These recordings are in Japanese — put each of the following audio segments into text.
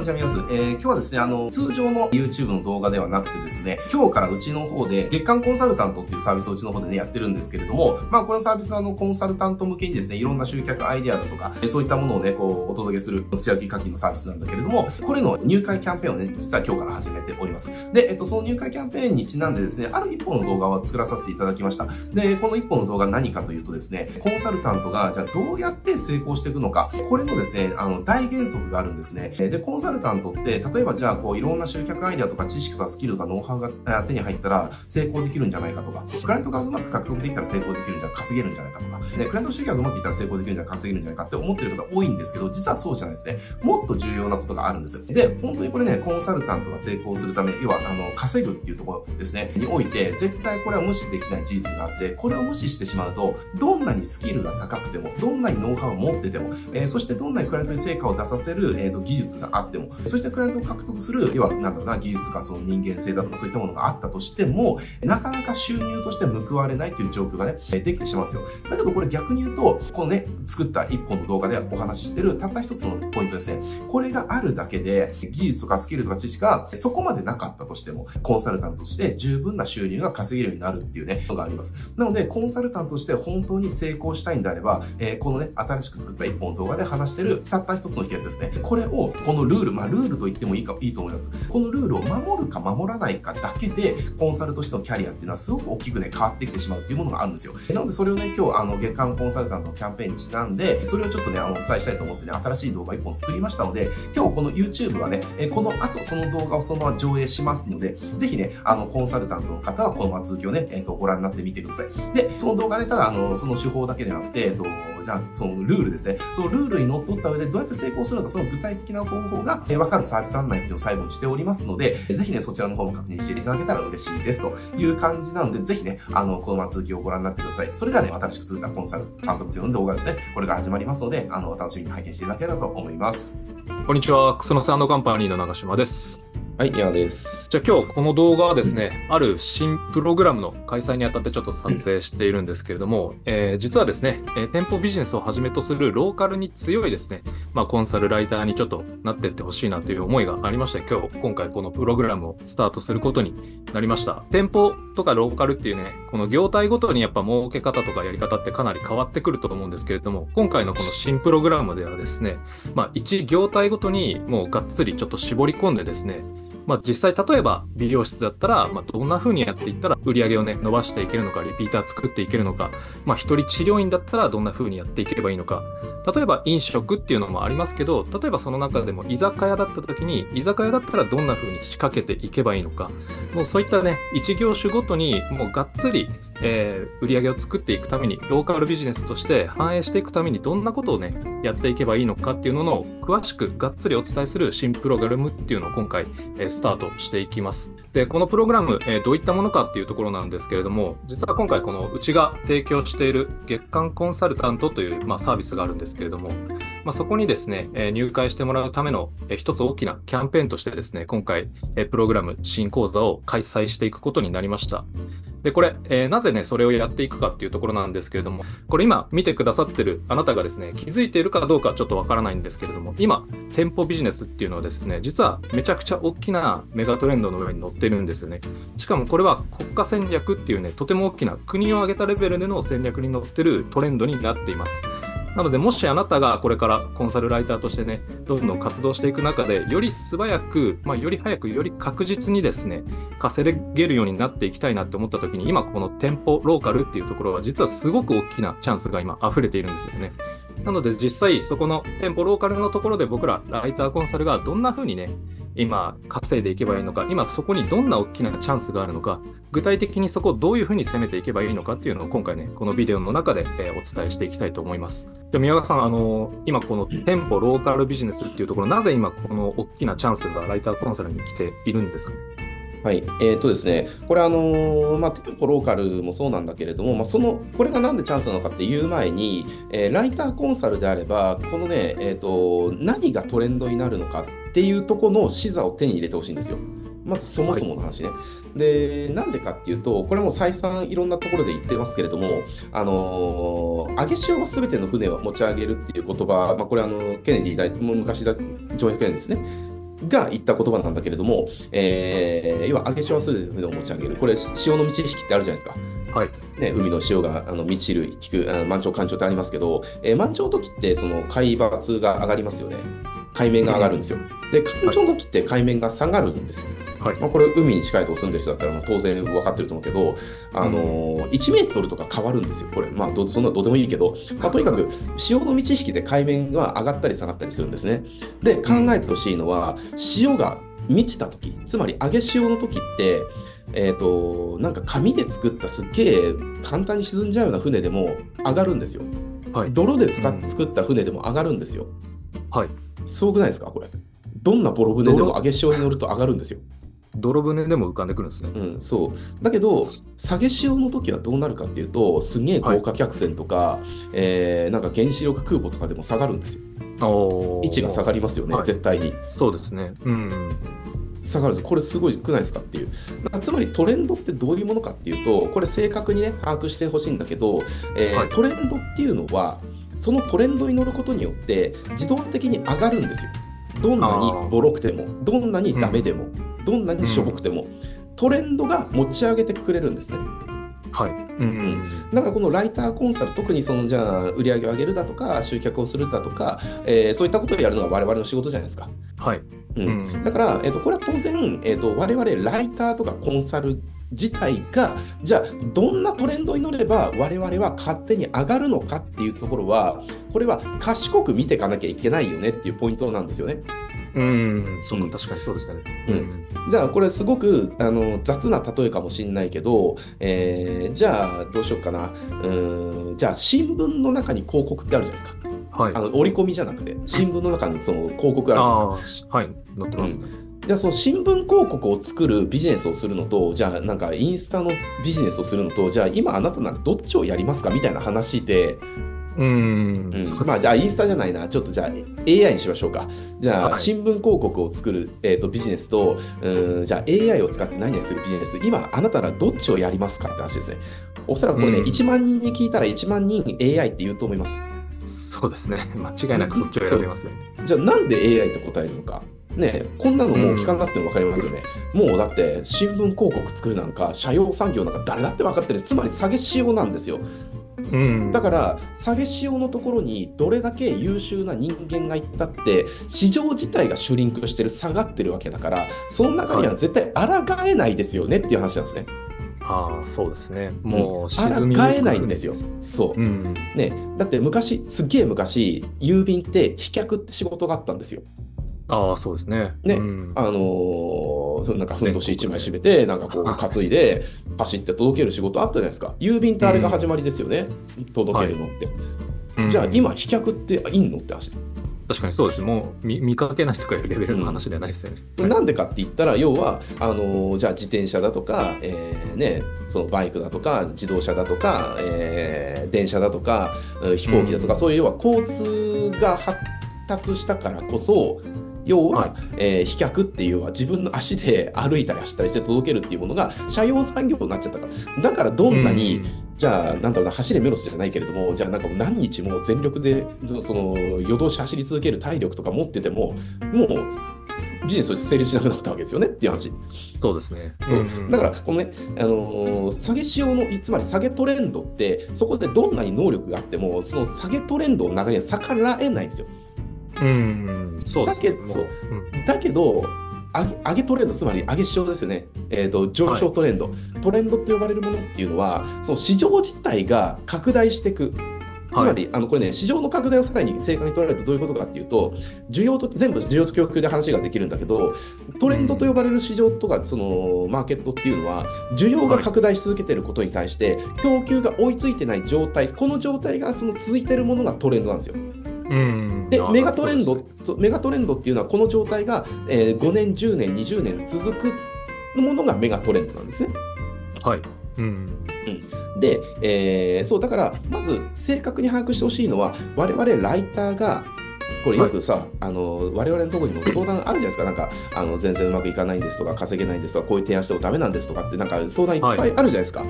んにちは、みます。えー、今日はですね、あの、通常の YouTube の動画ではなくてですね、今日からうちの方で月間コンサルタントっていうサービスをうちの方でね、やってるんですけれども、まあ、このサービスはあの、コンサルタント向けにですね、いろんな集客アイデアだとか、そういったものをね、こう、お届けする強気課金のサービスなんだけれども、これの入会キャンペーンをね、実は今日から始めております。で、えっと、その入会キャンペーンにちなんでですね、ある一本の動画を作らさせていただきました。で、この一本の動画何かというとですね、コンサルタントが、じゃあどうやって成功していくのか、これのですね、あの、大原則があるんですね。で、コンサルサルタントって、例えばじゃあ、こう、いろんな集客アイデアとか知識とかスキルとかノウハウが手に入ったら成功できるんじゃないかとか、クライアントがうまく獲得できたら成功できるんじゃ、稼げるんじゃないかとか、で、クライアント集客がうまくいったら成功できるんじゃ、稼げるんじゃないかって思ってる方多いんですけど、実はそうじゃないですね。もっと重要なことがあるんですよ。で、本当にこれね、コンサルタントが成功するため、要は、あの、稼ぐっていうところですね、において、絶対これは無視できない事実があって、これを無視してしまうと、どんなにスキルが高くても、どんなにノウハウを持ってても、えー、そしてどんなにクライアントに成果を出させる、えーと、技術があっても、そしてクライアントを獲得する、要は、なんだろうな、技術とかその人間性だとかそういったものがあったとしても、なかなか収入として報われないという状況がね、できてしまうんですよ。だけどこれ逆に言うと、このね、作った一本の動画でお話ししてる、たった一つのポイントですね。これがあるだけで、技術とかスキルとか知識がそこまでなかったとしても、コンサルタントとして十分な収入が稼げるようになるっていうね、のがあります。なので、コンサルタントとして本当に成功したいんであれば、えー、このね、新しく作った一本の動画で話してる、たった一つの秘訣ですね。これを、このルール、まあ、ルールと言ってもいいか、いいと思います。このルールを守るか守らないかだけで、コンサルとしてのキャリアっていうのはすごく大きくね、変わってきてしまうっていうものがあるんですよ。なので、それをね、今日、あの、月間コンサルタントのキャンペーンにちなんで、それをちょっとね、あの、お伝えしたいと思ってね、新しい動画一本作りましたので、今日この YouTube はね、この後その動画をそのまま上映しますので、ぜひね、あの、コンサルタントの方はこのまま続きをね、えっ、ー、と、ご覧になってみてください。で、その動画で、ただ、あの、その手法だけではなくて、えっ、ー、と、ゃあ、そのルールですね。そのルールにのっとった上でどうやって成功するのか、その具体的な方法が、え、わかるサービス案内っていうのを最後にしておりますので、ぜひね、そちらの方も確認していただけたら嬉しいですという感じなので、ぜひね、あの、このまま続きをご覧になってください。それではね、新しく作ったコンサルタント向けの動画ですね、これから始まりますので、あの、お楽しみに拝見していただければと思います。こんにちは、クソノサンドカンパニーの長島です。はい、ヤです。じゃあ今日この動画はですね、ある新プログラムの開催にあたってちょっと撮影しているんですけれども、えー、実はですね、えー、店舗ビジネスをはじめとするローカルに強いですね、まあ、コンサルライターにちょっとなっていってほしいなという思いがありまして、今日、今回このプログラムをスタートすることになりました。店舗とかローカルっていうね、この業態ごとにやっぱ儲け方とかやり方ってかなり変わってくると思うんですけれども、今回のこの新プログラムではですね、まあ、1業態ごとにもうがっつりちょっと絞り込んでですね、まあ、実際例えば美容室だったら、まあ、どんな風にやっていったら売り上げをね伸ばしていけるのかリピーター作っていけるのか、まあ、一人治療院だったらどんな風にやっていければいいのか。例えば飲食っていうのもありますけど例えばその中でも居酒屋だった時に居酒屋だったらどんな風に仕掛けていけばいいのか。もうそういったね一業種ごとにもうがっつりえー、売り上げを作っていくために、ローカルビジネスとして反映していくために、どんなことをね、やっていけばいいのかっていうのを詳しくがっつりお伝えする新プログラムっていうのを今回、えー、スタートしていきます。で、このプログラム、えー、どういったものかっていうところなんですけれども、実は今回このうちが提供している月間コンサルタントという、まあ、サービスがあるんですけれども、まあ、そこにですね、え入会してもらうための、え一つ大きなキャンペーンとしてですね、今回、えプログラム新講座を開催していくことになりました。で、これ、えー、なぜね、それをやっていくかっていうところなんですけれども、これ今見てくださってるあなたがですね、気づいているかどうかちょっとわからないんですけれども、今、店舗ビジネスっていうのはですね、実はめちゃくちゃ大きなメガトレンドの上に乗ってるんですよね。しかもこれは国家戦略っていうね、とても大きな国を挙げたレベルでの戦略に乗ってるトレンドになっています。なので、もしあなたがこれからコンサルライターとしてね、どんどん活動していく中で、より素早く、まあ、より早く、より確実にですね、稼げるようになっていきたいなって思った時に、今この店舗ローカルっていうところは、実はすごく大きなチャンスが今溢れているんですよね。なので実際そこの店舗ローカルのところで僕らライターコンサルがどんな風にね、今稼いでいけばいいのか、今そこにどんな大きなチャンスがあるのか、具体的にそこをどういうふうに攻めていけばいいのかっていうのを今回ね、このビデオの中で、えお伝えしていきたいと思います。じゃ宮川さん、あの今この店舗ローカルビジネスっていうところ、なぜ今この大きなチャンスがライターコンサルに来ているんですかはい、えーとですね、これ、あの、まあ、店舗ローカルもそうなんだけれども、まあ、そのこれがなんでチャンスなのかっていう前に、えー、ライターコンサルであれば、このね、えーと、何がトレンドになるのかっていうところの視座を手に入れてほしいんですよ。まずそもそもの話ね。はい、で、なんでかっていうと、これも再三いろんなところで言ってますけれども、あのー、上げ潮はすべての船を持ち上げるっていう言葉、まあ、これあの、ケネディ大統領、昔だ、ジョン・ケネですね。が言った言葉なんだけれども、えー、要は上げ潮はする船を持ち上げる。これ、潮の満ち引きってあるじゃないですか。はい。ね、海の潮があの満ちる、引く、あの満潮、干潮ってありますけど、えー満潮の時ってその海抜が上がりますよね。海面が上がるんですよ。で、干潮の時って海面が下がるんですよ。はい。まあ、これ、海に近いとこ住んでる人だったらもう当然分かってると思うけど、あのー1メートルとか変わるんですよ、これ。まあど、そんなどうでもいいけど、まあ、とにかく潮の満ち引きで海面が上がったり下がったりするんですね。で、考えてほしいのは、潮が満ちた時つまり上げ潮の時って、えっ、と、なんか紙で作ったすっげえ簡単に沈んじゃうような船でも上がるんですよ。はい。泥で使っうん作った船でも上がるんですよ。はい。すごくないですか、これ。どんなボロ船でも上げ潮に乗ると上がるんですよ。泥船でも浮かんでくるんですね。うん、そう。だけど、下げ潮の時はどうなるかっていうと、すげえ豪華客船とか、えーなんか原子力空母とかでも下がるんですよ。位置が下がりますよね、はい絶対に。そうですね。うん。下がるんですこれすごいくないですかっていう。つまりトレンドってどういうものかっていうと、これ正確にね、把握してほしいんだけど、えーはいトレンドっていうのは、そのトレンドに乗ることによって、自動的に上がるんですよ。どんなにボロくても、どんなにダメでも、どんなにしょぼくても、トレンドが持ち上げてくれるんですね。はい。うん。だからこのライターコンサル、特にそのじゃあ売り上げを上げるだとか、集客をするだとか、えーそういったことをやるのが我々の仕事じゃないですか。はい。うんうんだから、えー、とこれは当然、えー、と我々ライターとかコンサル自体が、じゃあどんなトレンドに乗れば我々は勝手に上がるのかっていうところは、これは賢く見ていかなきゃいけないよねっていうポイントなんですよね。うん。そううんか、確かにそうですね。うんじゃあこれすごくあの雑な例えかもしれないけど、えーじゃあどうしようかな。うーんじゃあ新聞の中に広告ってあるじゃないですか。はい。あの折り込みじゃなくて、新聞の中にその広告あるじゃないですか。はい。載ってますね。じゃあその新聞広告を作るビジネスをするのと、じゃあなんかインスタのビジネスをするのと、じゃあ今あなたならどっちをやりますかみたいな話で、うん。うんまあじゃあインスタじゃないな、ちょっとじゃあ AI にしましょうか。じゃあはい新聞広告を作る、えー、とビジネスと、うんじゃあ AI を使って何々するビジネス、今あなたならどっちをやりますかって話ですね。おそらくこれね、うん1万人に聞いたら1万人 AI って言うと思います。そうですね。間違いなくそっちを選びますよね。じゃあなんで AI と答えるのか。ねえこんなのもう聞かなくても分かりますよね。もうだって新聞広告作るなんか、社用産業なんか誰だって分かってる。つまり下げ潮なんですよ。うん。だから、下げ潮のところにどれだけ優秀な人間がいったって、市場自体がシュリンクしてる、下がってるわけだから、その中には絶対抗えないですよねっていう話なんですね。ああ、そうですね。もう抗沈みゆくえないんですよ。そうう。ん。ね、だって昔、すっげえ昔、郵便って飛脚って仕事があったんですよ。ああ、そうですね。ねうんあのーなんかふんどし一枚締めて、なんかこう担いで、走って届ける仕事あったじゃないですか。郵便ってあれが始まりですよね。届けるのって。うんじゃあ今、飛脚っていいのって話。確かにそうです。もう見見かけないとかいうレベルの話ではないですよね。なんでかって言ったら、要は、あのーじゃあ自転車だとか、えーね、そのバイクだとか、自動車だとか、えー電車だとか、うん飛行機だとか、うんそういう要は交通が発達したからこそ、要は、はいえー飛脚っていうのは自分の足で歩いたり走ったりして届けるっていうものが社用産業になっちゃったから。だからどんなに、じゃあ、なんだろうな、走れメロスじゃないけれども、じゃあ、なんか何日も全力で、そその夜通し走り続ける体力とか持ってても、もうビジネスとして成立しなくなったわけですよねっていう話。そうですね。そうんだから、このね、あのー下げ潮の、つまり下げトレンドって、そこでどんなに能力があっても、その下げトレンドの中には逆らえないんですよ。うん、そうですね。だけどだけど、上げ上げトレンド、つまり上げ潮ですよね、えーと、上昇トレンド、トレンドって呼ばれるものっていうのは、その市場自体が拡大していく。つまり、あのこれね、市場の拡大をさらに正確に捉えるとどういうことかっていうと、需要と全部需要と供給で話ができるんだけど、トレンドと呼ばれる市場とか、そのマーケットっていうのは、需要が拡大し続けていることに対して、供給が追いついてない状態、この状態がその続いているものがトレンドなんですよ。うん。で、あメガトレンドメガトレンドっていうのは、この状態が、えー5年、10年、20年続くものがメガトレンドなんですね。はい。うん。で、えーそう、だから、まず正確に把握してほしいのは、我々ライターが、これよくさ、あの我々のところにも相談あるじゃないですか、なんかあの全然うまくいかないんですとか、稼げないんですとか、こういう提案してもダメなんですとかって、なんか相談いっぱいあるじゃないですか。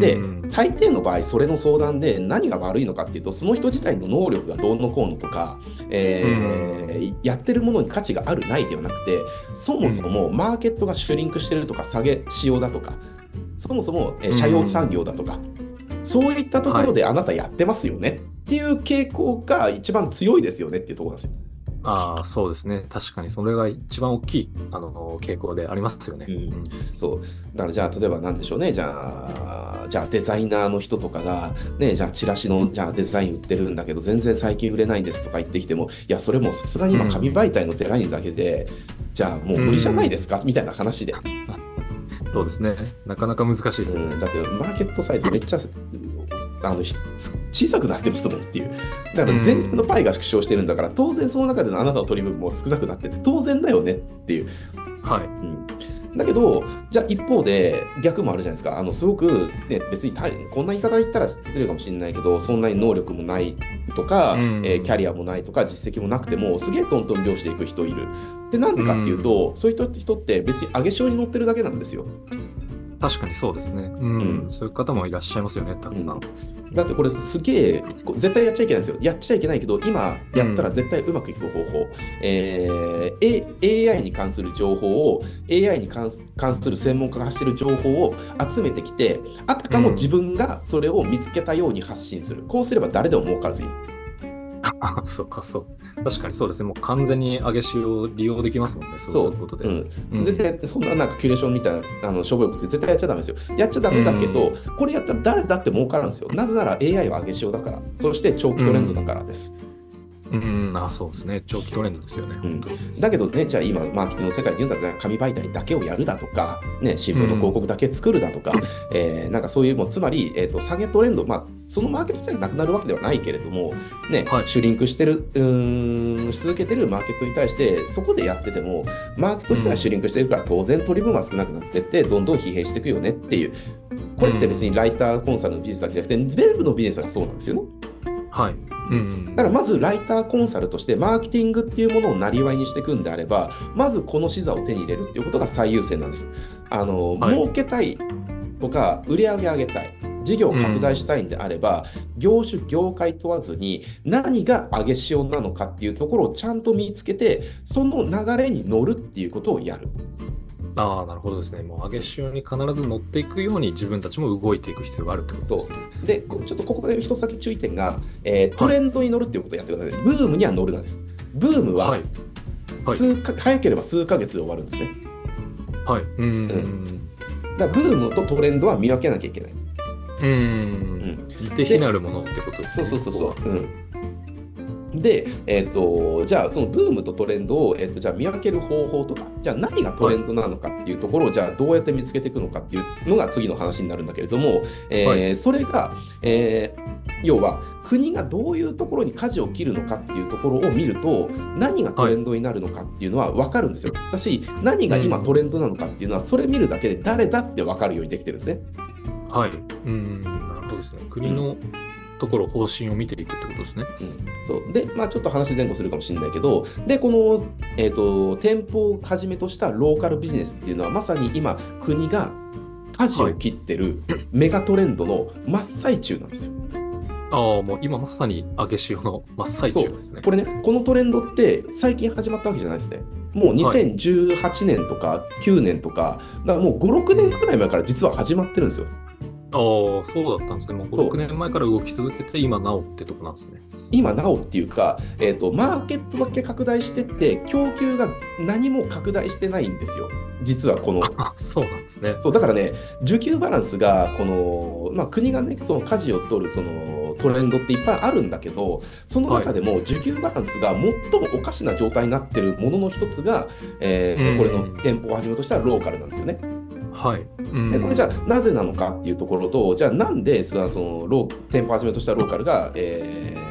でうん大抵の場合、それの相談で何が悪いのかっていうと、その人自体の能力がどうのこうのとか、えーやってるものに価値があるないではなくて、そもそもマーケットがシュリンクしてるとか、下げ仕様だとか、そもそもえー社用産業だとか、そういったところであなたやってますよねっていう傾向が一番強いですよねっていうところですよ。ああ、そうですね。確かにそれが一番大きいあの傾向でありますよね。うん。そう。だからじゃあ例えば何でしょうね。じゃあじゃあデザイナーの人とかがねじゃあチラシのじゃあデザイン売ってるんだけど全然最近売れないんですとか言ってきてもいやそれもさすがに今うん。紙媒体のデザインだけで、じゃあもう無理じゃないですか、みたいな話で、そうですね。なかなか難しいですよね。うんだってマーケットサイズめっちゃあのひ小さくなってますもんっていうだから全体のパイが縮小してるんだから当然その中でのあなたの取り分も少なくなってて当然だよねっていうはい。うんだけど、じゃあ一方で逆もあるじゃないですか。あのすごく、ね、別に大こんな言い方言ったら失礼かもしれないけど、そんなに能力もないとか、うんえーキャリアもないとか、実績もなくても、すげえトントン拍子でいく人いる。で、なんでかっていうと、そういった人って別に上げ潮に乗ってるだけなんですよ。確かにそうですね。うん。うんそういう方もいらっしゃいますよね、たくさん。だってこれすげえ、こ絶対やっちゃいけないんですよ。やっちゃいけないけど、今やったら絶対うまくいく方法。えー AI に関する情報を、AI に関する専門家が発している情報を集めてきて、あたかも自分がそれを見つけたように発信する。こうすれば誰でも儲かるんですよ。あ、そうか、そう。確かにそうですね。もう完全に上げしを利用できますもんね、そうすることで。うんうん絶対そんななんかキュレーションみたいなあのしょぼよくて絶対やっちゃダメですよ。やっちゃダメだけど、これやったら誰だって儲かるんですよ。なぜなら AI は上げ潮だから、そして長期トレンドだからです。うん、あ、そうですね。長期トレンドですよね、うん。だけどね、じゃあ今、マーケティングの世界で言うんだったら、紙媒体だけをやるだとか、ね、新聞の広告だけ作るだとか、えーなんかそういう、もうつまり、えーと、下げトレンド、まあ、そのマーケット自体がなくなるわけではないけれども、ね、はいシュリンクしてる、うーん、し続けてるマーケットに対して、そこでやってても、マーケット自体がシュリンクしてるから、当然取り分は少なくなってって、どんどん疲弊していくよねっていう、これって別にライターコンサルのビジネスだけじゃなくて、全部のビジネスがそうなんですよね。はい。うん。だからまずライターコンサルとしてマーケティングっていうものをなりわいにしていくんであれば、まずこの視座を手に入れるっていうことが最優先なんです。あの、はい儲けたいとか、売り上げ上げたい、事業を拡大したいんであれば、業種、業界問わずに何が上げ潮なのかっていうところをちゃんと見つけて、その流れに乗るっていうことをやる。ああ、なるほどですね。もう上げ潮に必ず乗っていくように自分たちも動いていく必要があるってことですね。で、こちょっとここで一つだけ注意点が、えートレンドに乗るっていうことをやってください。ブームには乗るなんです。ブームははい。はい数か、早ければ数ヶ月で終わるんですね。はい。うん。うんだブームとトレンドは見分けなきゃいけない。うん。似て非なるものってことですね。そうそうそうそう。うん、で、えっとじゃあそのブームとトレンドを、えっとじゃあ見分ける方法とかじゃあ何がトレンドなのかっていうところを、じゃあどうやって見つけていくのかっていうのが次の話になるんだけれども、えーはそれが、えー要は国がどういうところに舵を切るのかっていうところを見ると何がトレンドになるのかっていうのは分かるんですよ。だし何が今トレンドなのかっていうのはそれ見るだけで誰だって分かるようにできてるんですね。はい。うん。なるほどですね。国のところ、方針を見ていくってことですね。うん、そうで、まあ、ちょっと話前後するかもしれないけど、で、この、えー、と店舗をはじめとしたローカルビジネスっていうのは、まさに今、国が舵を切ってるメガトレンドの真っ最中なんですよ。ああ、もう今まさに上げ潮の真っ最中ですね。これね、このトレンドって最近始まったわけじゃないですね。もう2018年とか9年とか、だからもう5、6年くらい前から実は始まってるんですよ。ああ、そうだったんですね。もうそう5、6年前から動き続けて、今なおってとこなんですね。今なおっていうか、えーと、マーケットだけ拡大してって、供給が何も拡大してないんですよ。実はこの あ、そうなんですね。そうだからね、需給バランスがこの、まあ、国がね、その舵を取るそのトレンドっていっぱいあるんだけど、その中でも需給バランスが最もおかしな状態になってるものの一つが、えーうんこれの店舗をはじめとしたローカルなんですよね。はい。うんでこれじゃあなぜなのかっていうところと、じゃあなんでそのそのロー店舗をはじめとしたローカルが、えー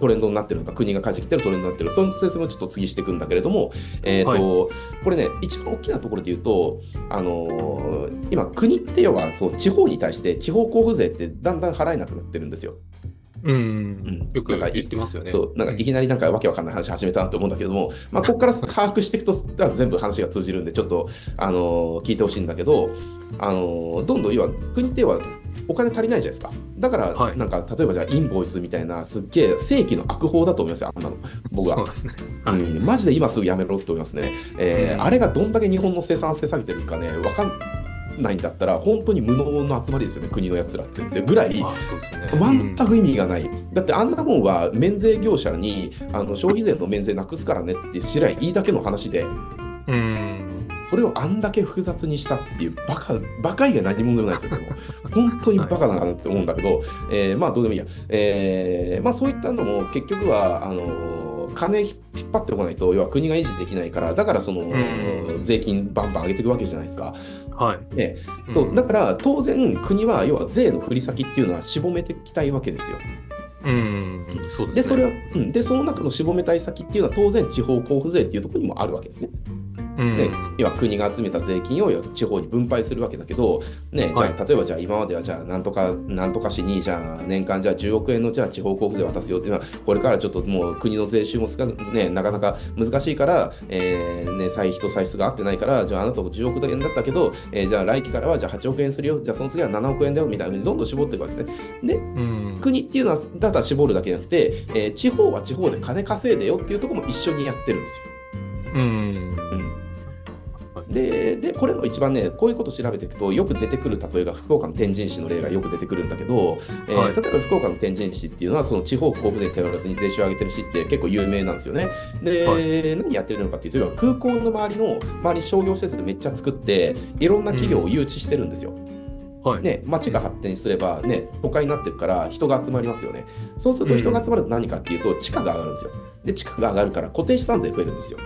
トレンドになってるのか、国が舵切ってるトレンドになってる、その説明をちょっと次していくんだけれども、えーとこれね、一番大きなところで言うと、あのー今、国って要はその地方に対して地方交付税ってだんだん払えなくなってるんですよ。うんうんよくなんかい言ってますよね。そう、なんかいきなりなんかわけわかんない話始めたなと思うんだけども、まあ、ここから把握していくと、全部話が通じるんで、ちょっと、あのー聞いてほしいんだけど、あのーどんどん要は、国って要はお金足りないじゃないですか。だから、はいなんか、例えばじゃあ、インボイスみたいな、すっげえ正規の悪法だと思いますよ、あんなの。僕は。そうですね。はい。うん、マジで今すぐやめろって思いますね。えーうんあれがどんだけ日本の生産性下げてるかね、わかんないんだったら、本当に無能の集まりですよね、国のやつらって。ってぐらい、まあ、ね。全く意味がない。だってあんなもんは免税業者にあの消費税の免税なくすからねって知りゃいいだけの話で、うん。うん。それをあんだけ複雑にしたっていうバカ、バカ以外何者でもないですよ、でも。本当にバカだなって思うんだけど、えーまあどうでもいいや。えーまあそういったのも結局は、あのー金引っ張ってこないと、要は国が維持できないから、だからその、ん税金バンバン上げていくわけじゃないですか。はい。ねそううんだから当然国は要は税の振り先っていうのは絞めていきたいわけですよ。うん。そうですね。で、それは、うん、で、その中の絞めたい先っていうのは当然地方交付税っていうところにもあるわけですね。うん、で、要は国が集めた税金を地方に分配するわけだけど、ね、じゃあ、はい例えばじゃあ今まではじゃあなんとか、なんとか市にじゃあ年間じゃあ10億円のじゃあ地方交付税渡すよっていうのは、これからちょっともう国の税収もすか、ね、なかなか難しいから、えーね、歳費と歳出が合ってないから、じゃああなたも10億円だったけど、えーじゃあ来期からはじゃあ8億円するよ、じゃあその次は7億円だよみたいなどんどん絞っていくわけですね。で、うん。国っていうのはただ絞るだけじゃなくて、えー地方は地方で金稼いでよっていうところも一緒にやってるんですよ。うん。うんででこれの一番ねこういうこと調べていくとよく出てくる例えが福岡の天神市の例がよく出てくるんだけど、えーはい例えば福岡の天神市っていうのはその地方交付税に頼らずに税収を上げてる市って結構有名なんですよね。で、は何やってるのかっていうと要は空港の周りの周り商業施設でめっちゃ作っていろんな企業を誘致してるんですよ。はい。ね、街が発展すれば、ね、都会になってるから人が集まりますよね。そうすると人が集まると何かっていうと、地価が上がるんですよ。で、地価が上がるから固定資産税増えるんですよ。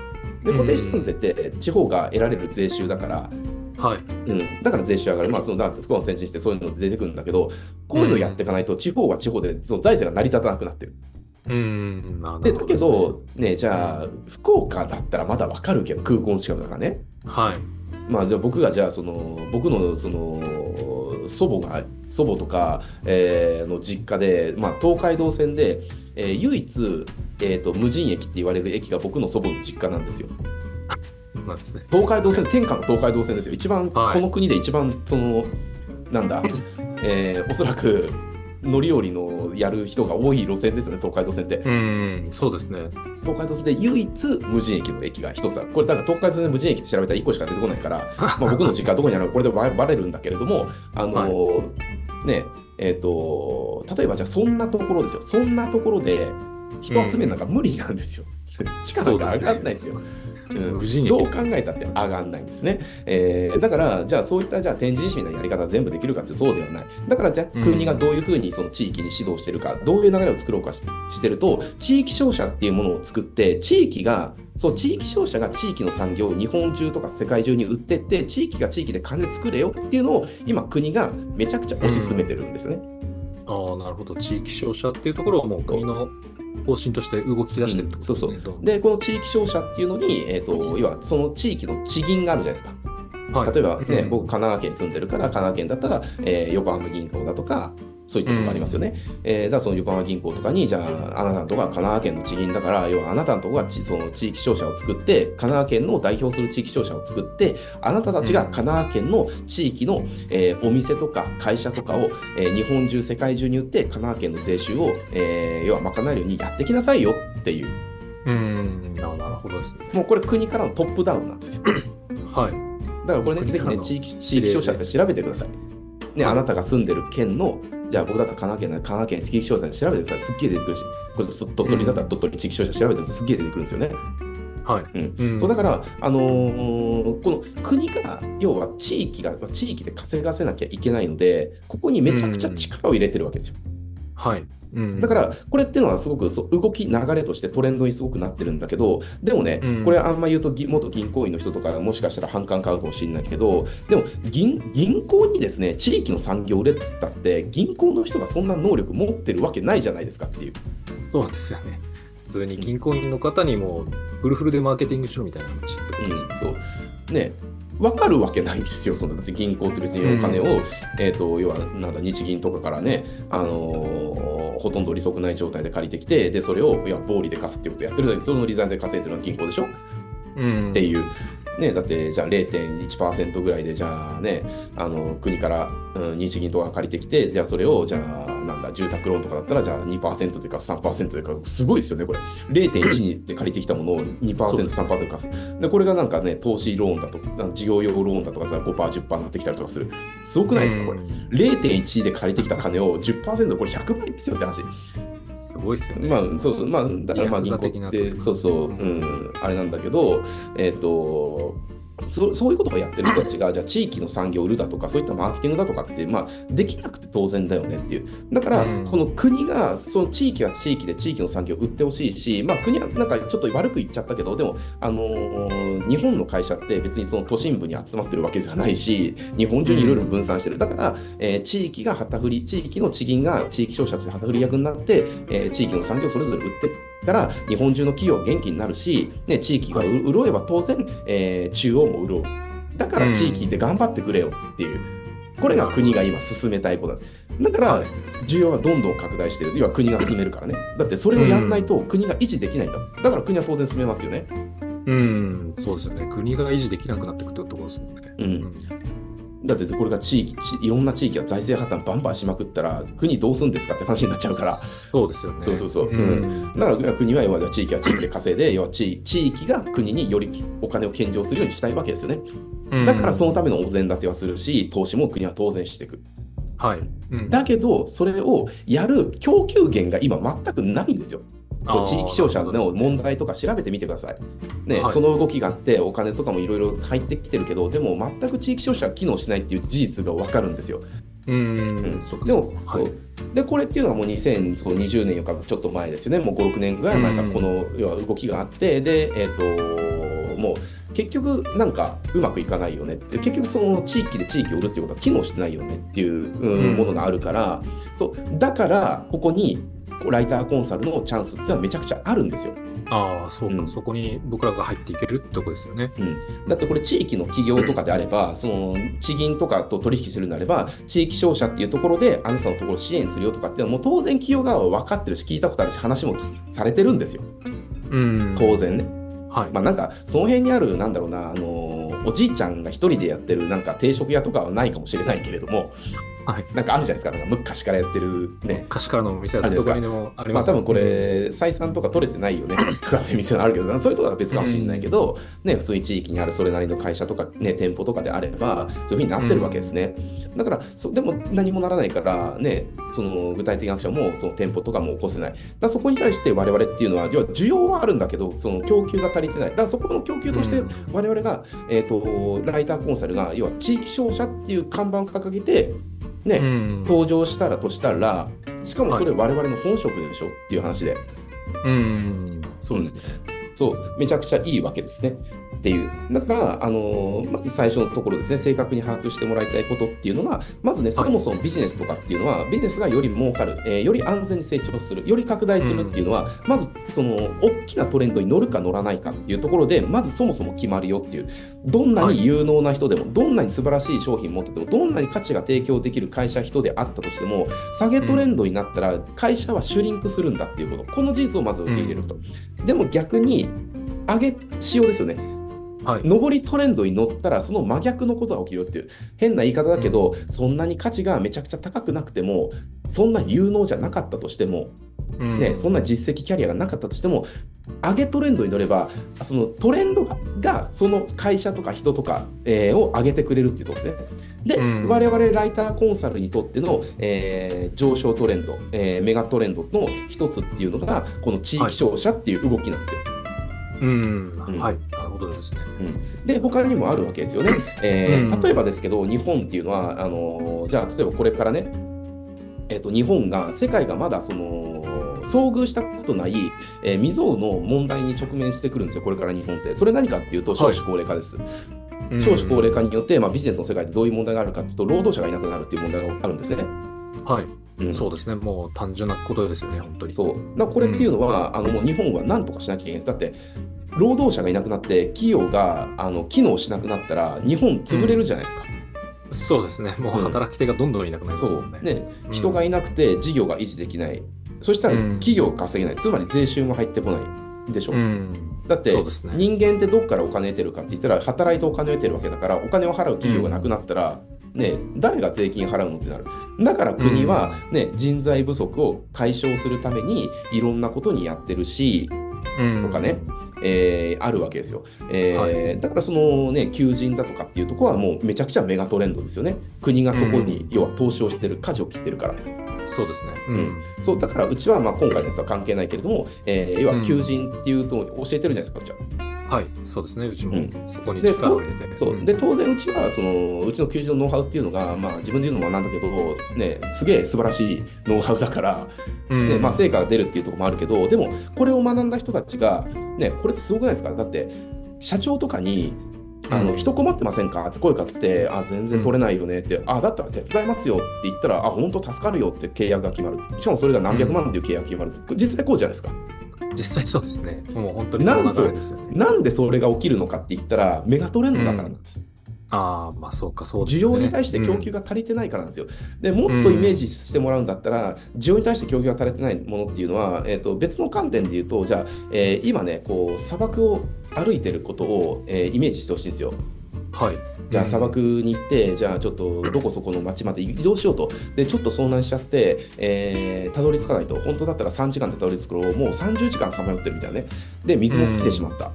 で、固定資産税って地方が得られる税収だから、はい。うん、だから税収上がる。まあ、そのだ福岡の転身してそういうの出てくるんだけど、こういうのやっていかないと、地方は地方でその財政が成り立たなくなってる。うん。なで、だけど、ね、じゃあ、福岡だったらまだわかるけど、空港の近くだからね。はい。まあ、じゃあ僕がじゃあその僕のその祖母が祖母とか、えーの実家で、まあ、東海道線で、えー唯一、えー、と無人駅って言われる駅が僕の祖母の実家なんですよ。なんですね。東海道線天下の東海道線ですよ。一番、はいこの国で一番そのなんだ、えーおそらく乗り降りのやる人が多い路線ですよね東海道線って。うん。そうですね。東海道線で唯一無人駅の駅が一つある。これだから東海道線で無人駅って調べたら1個しか出てこないから、まあ、僕の実家どこにあるかこれでババレるんだけれども、あのーね、えっ、と、例えばじゃあそんなところですよ。そんなところで人集めるのが無理なんですよ。地価なんか上がんないんですよ。うんどう考えたって上がんないんですね。えーだから、じゃあそういったじゃあ天神市みたいなやり方は全部できるかってそうではない。だからじゃあうん国がどういうふうにその地域に指導してるか、どういう流れを作ろうかししてると、地域商社っていうものを作って、地域が、そう、地域商社が地域の産業を日本中とか世界中に売ってって、地域が地域で金作れよっていうのを今国がめちゃくちゃ推し進めてるんですね。ああ、なるほど。地域商社っていうところをもう国の方針として動き出してるってことですね。うんどんどんで、この地域商社っていうのに、えっ、と、要はその地域の地銀があるじゃないですか。はい例えばね、うん僕、神奈川県に住んでるから、神奈川県だったら、えー横浜銀行だとか、そういったとこありますよね。えーだからその横浜銀行とかに、じゃあ、あなたのとこは神奈川県の地銀だから、要はあなたのとこがちその地域商社を作って、神奈川県の代表する地域商社を作って、あなたたちが神奈川県の地域の、えーお店とか会社とかを、えー日本中、世界中に売って、神奈川県の税収を、えー要は賄えるようにやってきなさいよっていう、うん。ななるほどですね。もうこれ国からのトップダウンなんですよ。はい。だからこれね、ぜひね、地域地域商社って調べてください。ね、はいあなたが住んでる県の、じゃあ僕だったら神奈川県神奈川県地域商社で調べてください。すっげえ出てくるし、これと鳥取だったら鳥取地域商社調べてください。すっげえ出てくるんですよね。はい。うんうんそうだから、あのーこの国が、要は地域が、地域で稼がせなきゃいけないので、ここにめちゃくちゃ力を入れてるわけですよ。はい。うん。だから、これっていうのはすごく動き、流れとしてトレンドにすごくなってるんだけど、でもね、うんこれあんま言うとぎ元銀行員の人とかもしかしたら反感買うかもしれないけど、でも銀銀行にですね、地域の産業売れっつったって、銀行の人がそんな能力持ってるわけないじゃないですかっていう。そうですよね。普通に銀行員の方にもフルフルでマーケティングしろみたいな話ってことですよね。そう。ね、分かるわけないんですよ、そのだって銀行って別にお金を、えー、と要はなんだ日銀とかからね、あのーほとんど利息ない状態で借りてきて、で、それを、いや、暴利で貸すっていうことをやってるのに、その利残で稼いでるのは銀行でしょ？うん。っていう。ね、だって、じゃあ0.1%ぐらいで、じゃあね、あの、国から、うん、日銀とか借りてきて、じゃあそれを、じゃあ、なんだ、住宅ローンとかだったら、じゃあ2%というか3%というか、すごいですよね、これ。0.1で借りてきたものを2%、3%貸す。で、これがなんかね、投資ローンだと、事業用ローンだとかだったら5%、10%になってきたりとかする。すごくないですか、これ。0.1で借りてきた金を10%、これ100倍ですよって話。すごいっすよね。まあ、そう、まあ、だからまあ銀行って、そうそう、うん、あれなんだけど、えっ、と、そそういうことをやってる人たちが、じゃあ地域の産業を売るだとか、そういったマーケティングだとかって、まあ、できなくて当然だよねっていう。だから、うんこの国が、その地域は地域で地域の産業を売ってほしいし、まあ、国はなんかちょっと悪く言っちゃったけど、でも、あのー日本の会社って別にその都心部に集まってるわけじゃないし、日本中にいろいろ分散してる。だから、えー地域が旗振り、地域の地銀が地域商社として旗振り役になって、えー地域の産業をそれぞれ売ってったら、日本中の企業は元気になるし、ね、地域がう潤えば当然、えー中央も潤う。だから地域で頑張ってくれよっていう。これが国が今進めたいことなんです。だからはい、需要はどんどん拡大してる。要は国が進めるからね。だってそれをやんないと国が維持できないんだ。だから国は当然進めますよね。うん、そうですよね。国が維持できなくなっていくってところですもんね。うんだってこれが地域、ちいろんな地域が財政破綻バンバンしまくったら、国どうするんですかって話になっちゃうから。そうですよね。そうそうそううんだから国は要は地域は地域で稼いで、要は地地域が国によりお金を献上するようにしたいわけですよね。うんだからそのためのお膳立てはするし、投資も国は当然していく。はい。うんだけど、それをやる供給源が今全くないんですよ。こう地域商社の問題とか調べてみてください。ね、はい。その動きがあって、お金とかもいろいろ入ってきてるけど、でも全く地域商社は機能しないっていう事実が分かるんですよ。うん、でも、はい。そう。でこれっていうのはもう2020年よかちょっと前ですよね、もう5、6年ぐらいなん。かこの要は動きがあって、で、えっ、と、もう結局なんかうまくいかないよねって、結局その地域で地域を売るっていうことは機能してないよねっていう、ものがあるから、そう。だからここにライターコンサルのチャンスっていうのはめちゃくちゃあるんですよ。ああ、そうか、うんそこに僕らが入っていけるってとこですよね。うん、だってこれ地域の企業とかであれば、その地銀とかと取引するなれば、地域商社っていうところであなたのところを支援するよとかっていうのはもう当然企業側は分かってるし、聞いたことあるし、話もされてるんですよ。うん。当然ね。はい。まあなんか、その辺にある、なんだろうな、あのーおじいちゃんが一人でやってるなんか定食屋とかはないかもしれないけれども、はい。なんかあるじゃないですか、なんか昔からやってるね。昔からのお店はあるじゃないですかどこにでもありますよまあ多分これ、採算とか取れてないよね とかって店があるけど、そういうところは別かもしれないけど、ね、普通に地域にあるそれなりの会社とか、ね、店舗とかであれば、そういうふうになってるわけですね。だからそ、でも何もならないから、ね、その具体的なアクションもその店舗とかも起こせない。だそこに対して我々っていうのは、要は需要はあるんだけど、その供給が足りてない。だからそこの供給としてうん我々が、えー、とライターコンサルが、要は地域商社っていう看板を掲げて、ね、うん。登場したらとしたら、しかもそれ我々の本職でしょっていう話で、うん。そうですね。そう、めちゃくちゃいいわけですね。っていう。だから、あのーまず最初のところですね、正確に把握してもらいたいことっていうのは、まずね、そもそもビジネスとかっていうのは、ビジネスがより儲かる、えーより安全に成長する、より拡大するっていうのは、まず、その、大きなトレンドに乗るか乗らないかっていうところで、まずそもそも決まるよっていう。どんなに有能な人でも、どんなに素晴らしい商品持ってても、どんなに価値が提供できる会社、人であったとしても、下げトレンドになったら、会社はシュリンクするんだっていうこと。この事実をまず受け入れると。でも逆に、上げしようですよね。はい。上りトレンドに乗ったらその真逆のことが起きるっていう変な言い方だけど、そんなに価値がめちゃくちゃ高くなくてもそんな有能じゃなかったとしても、うんね、そんな実績キャリアがなかったとしても上げトレンドに乗ればそのトレンドがその会社とか人とか、えーを上げてくれるっていうことですね。で、うん我々ライターコンサルにとっての、えー上昇トレンド、えーメガトレンドの一つっていうのがこの地域商社っていう動きなんですよ。うん。うんはい。なるほどですね。で他にもあるわけですよね。えーうん例えばですけど日本っていうのはあのーじゃあ例えばこれからね、えー、と日本が世界がまだその遭遇したことない、えー未曾有の問題に直面してくるんですよこれから日本って。それ何かっていうと少子高齢化です。うん少子高齢化によって、まあ、ビジネスの世界でどういう問題があるかっていうと労働者がいなくなるっていう問題があるんですね。はい。うんそうですね。もう単純なことですよね、本当に。そうだこれっていうのは、あのもう日本は何とかしなきゃいけないんです。だって労働者がいなくなって企業があの機能しなくなったら日本潰れるじゃないですか。そうですね。もう働き手がどんどんいなくなりますそもんね。うね、うん人がいなくて事業が維持できない。そしたらうん企業が稼げない、つまり税収も入ってこないでしょ。うん。だって人間ってどっからお金得てるかって言ったら働いてお金を得てるわけだからお金を払う企業がなくなったら、ね、誰が税金払うのってなるだから国は、ね人材不足を解消するためにいろんなことにやってるしうん。とかね、えーあるわけですよ、えーはだからそのね求人だとかっていうところはもうめちゃくちゃメガトレンドですよね。国がそこに、要は投資をしてる舵を切ってるから。そうですね。うん。そうだからうちはまあ今回のやつは関係ないけれども、えー要は求人っていうと教えてるじゃないですかうちは。はい。そうですね。うちもうんそこにで力を入れて。そううんで当然うちはそのうちの求人のノウハウっていうのが、まあ、自分で言うのもなんだけど、ね、すげえ素晴らしいノウハウだから、うんねまあ、成果が出るっていうところもあるけどでもこれを学んだ人たちが、ね、これってすごくないですか？だって社長とかにあのうん人困ってませんか？って声かけて、あ、全然取れないよねって、あ、だったら手伝いますよって言ったら、あ、本当助かるよって契約が決まる。しかもそれが何百万っていう契約が決まるって、実際こうじゃないですか。実際そうですね。もう本当にその流れですよね。なんでそれが起きるのかって言ったら、メガトレンドだからなんです。ああ、まあそうか、そうです需ね。要に対して供給が足りてないからなんですよ。でもっとイメージしてもらうんだったら、需要に対して供給が足りてないものっていうのは、えー、と別の観点で言うと、じゃあ、えー今ねこう、砂漠を歩いてることを、えーイメージしてほしいんですよ。はい。じゃあ砂漠に行って、じゃあちょっとどこそこの町まで移動しようと。で、ちょっと遭難しちゃって、えーたどり着かないと。本当だったら3時間でたどり着くのをもう30時間さまよってるみたいなね。で、水も尽きてしまった。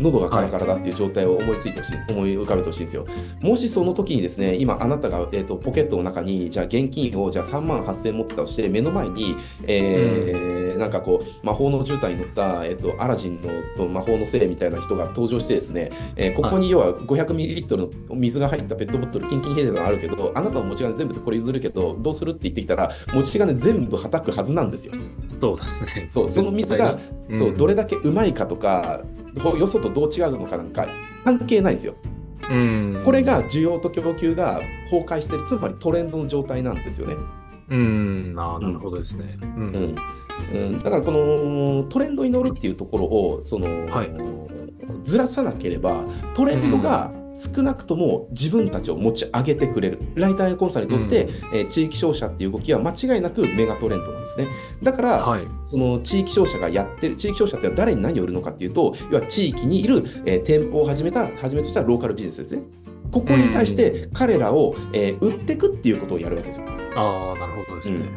喉がカラカラだっていう状態を思いついてほしい、思い浮かべてほしいんですよ。もしその時にですね、今あなたが、えー、とポケットの中に、じゃあ現金をじゃあ3万8000円持ってたとして、目の前に、えーなんかこう、魔法の絨毯に乗った、えー、とアラジンのと魔法のせいみたいな人が登場してですね、えーここに要は500ミリリットルの水が入ったペットボトル、キンキンに冷えてるのがあるけど、あなたの持ち金全部でこれ譲るけど、どうするって言ってきたら、持ち金全部はたくはずなんですよ。そうですね。そう、その水が、うんそうどれだけうまいかとか、ほよそとどう違うのかなんか関係ないですよ。うん。これが需要と供給が崩壊してる、つまりトレンドの状態なんですよね。うん、ああ、なるほどですね。う。うんんうん、だからこのトレンドに乗るっていうところをその、はいずらさなければトレンドが少なくとも自分たちを持ち上げてくれる、ライターやコンサルにとって、えー地域商社っていう動きは間違いなくメガトレンドなんですね。だから、はい。その地域商社がやってる、地域商社ってのは誰に何を売るのかっていうと、要は地域にいる、えー店舗を始めた、始めとしたローカルビジネスですね。ここに対して彼らを、えー売っていくっていうことをやるわけですよ。ああ、なるほどですね。はい